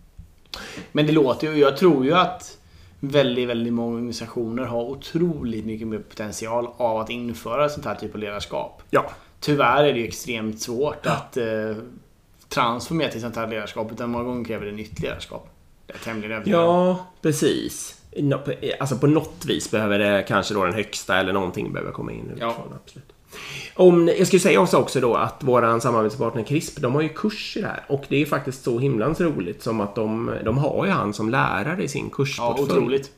Speaker 1: Men det låter ju, jag tror ju att väldigt, väldigt många organisationer har otroligt mycket mer potential av att införa sånt här typ av ledarskap.
Speaker 2: Ja.
Speaker 1: Tyvärr är det ju extremt svårt att eh, transformera till sånt här ledarskap utan många gånger kräver det nytt ledarskap. Det är tämligen övertygad.
Speaker 2: Ja, precis. Alltså på något vis behöver det kanske då den högsta eller någonting behöver komma in
Speaker 1: Ja.
Speaker 2: Absolut. Om, jag skulle säga också, också då att våran samarbetspartner CRISP, de har ju kurs i det här. Och det är faktiskt så himlans roligt som att de, de har ju han som lärare i sin
Speaker 1: Ja,
Speaker 2: kursportfölj.
Speaker 1: otroligt.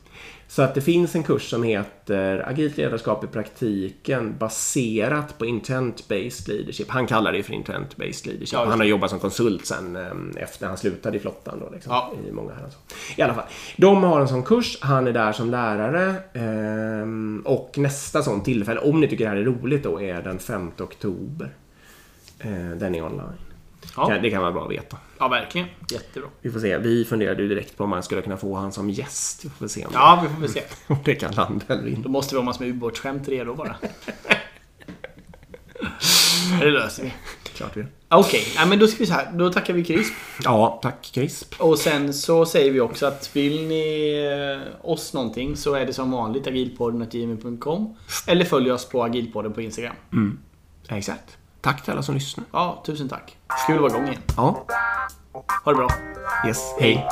Speaker 2: Så att det finns en kurs som heter Agilt ledarskap i praktiken baserat på intent-based leadership. Han kallar det för intent-based leadership.
Speaker 1: Ja,
Speaker 2: han har jobbat som konsult sen eh, efter han slutade i flottan då. Liksom,
Speaker 1: Ja.
Speaker 2: I många här I alla fall. De har en sån kurs, han är där som lärare. ehm, och nästa sån tillfälle, om ni tycker det här är roligt då, är den 5 oktober. Eh, den är online.
Speaker 1: Ja.
Speaker 2: Det kan vara bra att veta.
Speaker 1: Ja, verkligen. Jättebra.
Speaker 2: Vi får se. Vi funderade ju direkt på om man skulle kunna få han som gäst. Vi får se om,
Speaker 1: Ja, vi får väl se.
Speaker 2: om det kan landa eller inte.
Speaker 1: Då måste vi ha massor med ubåtsskämt redo bara. det löser vi.
Speaker 2: Klart vi
Speaker 1: Okej, ja, men då ska vi så här. Då tackar vi Chris.
Speaker 2: Ja, tack CRISP.
Speaker 1: Och sen så säger vi också att vill ni eh, oss någonting så är det som vanligt agilpodden.gmail.com Eller följ oss på agilpodden på Instagram.
Speaker 2: Exakt. tack till alla som lyssnar.
Speaker 1: Ja, tusen tack. Kul att vara igång igen.
Speaker 2: Ja.
Speaker 1: Ha det bra.
Speaker 2: Yes. Hej.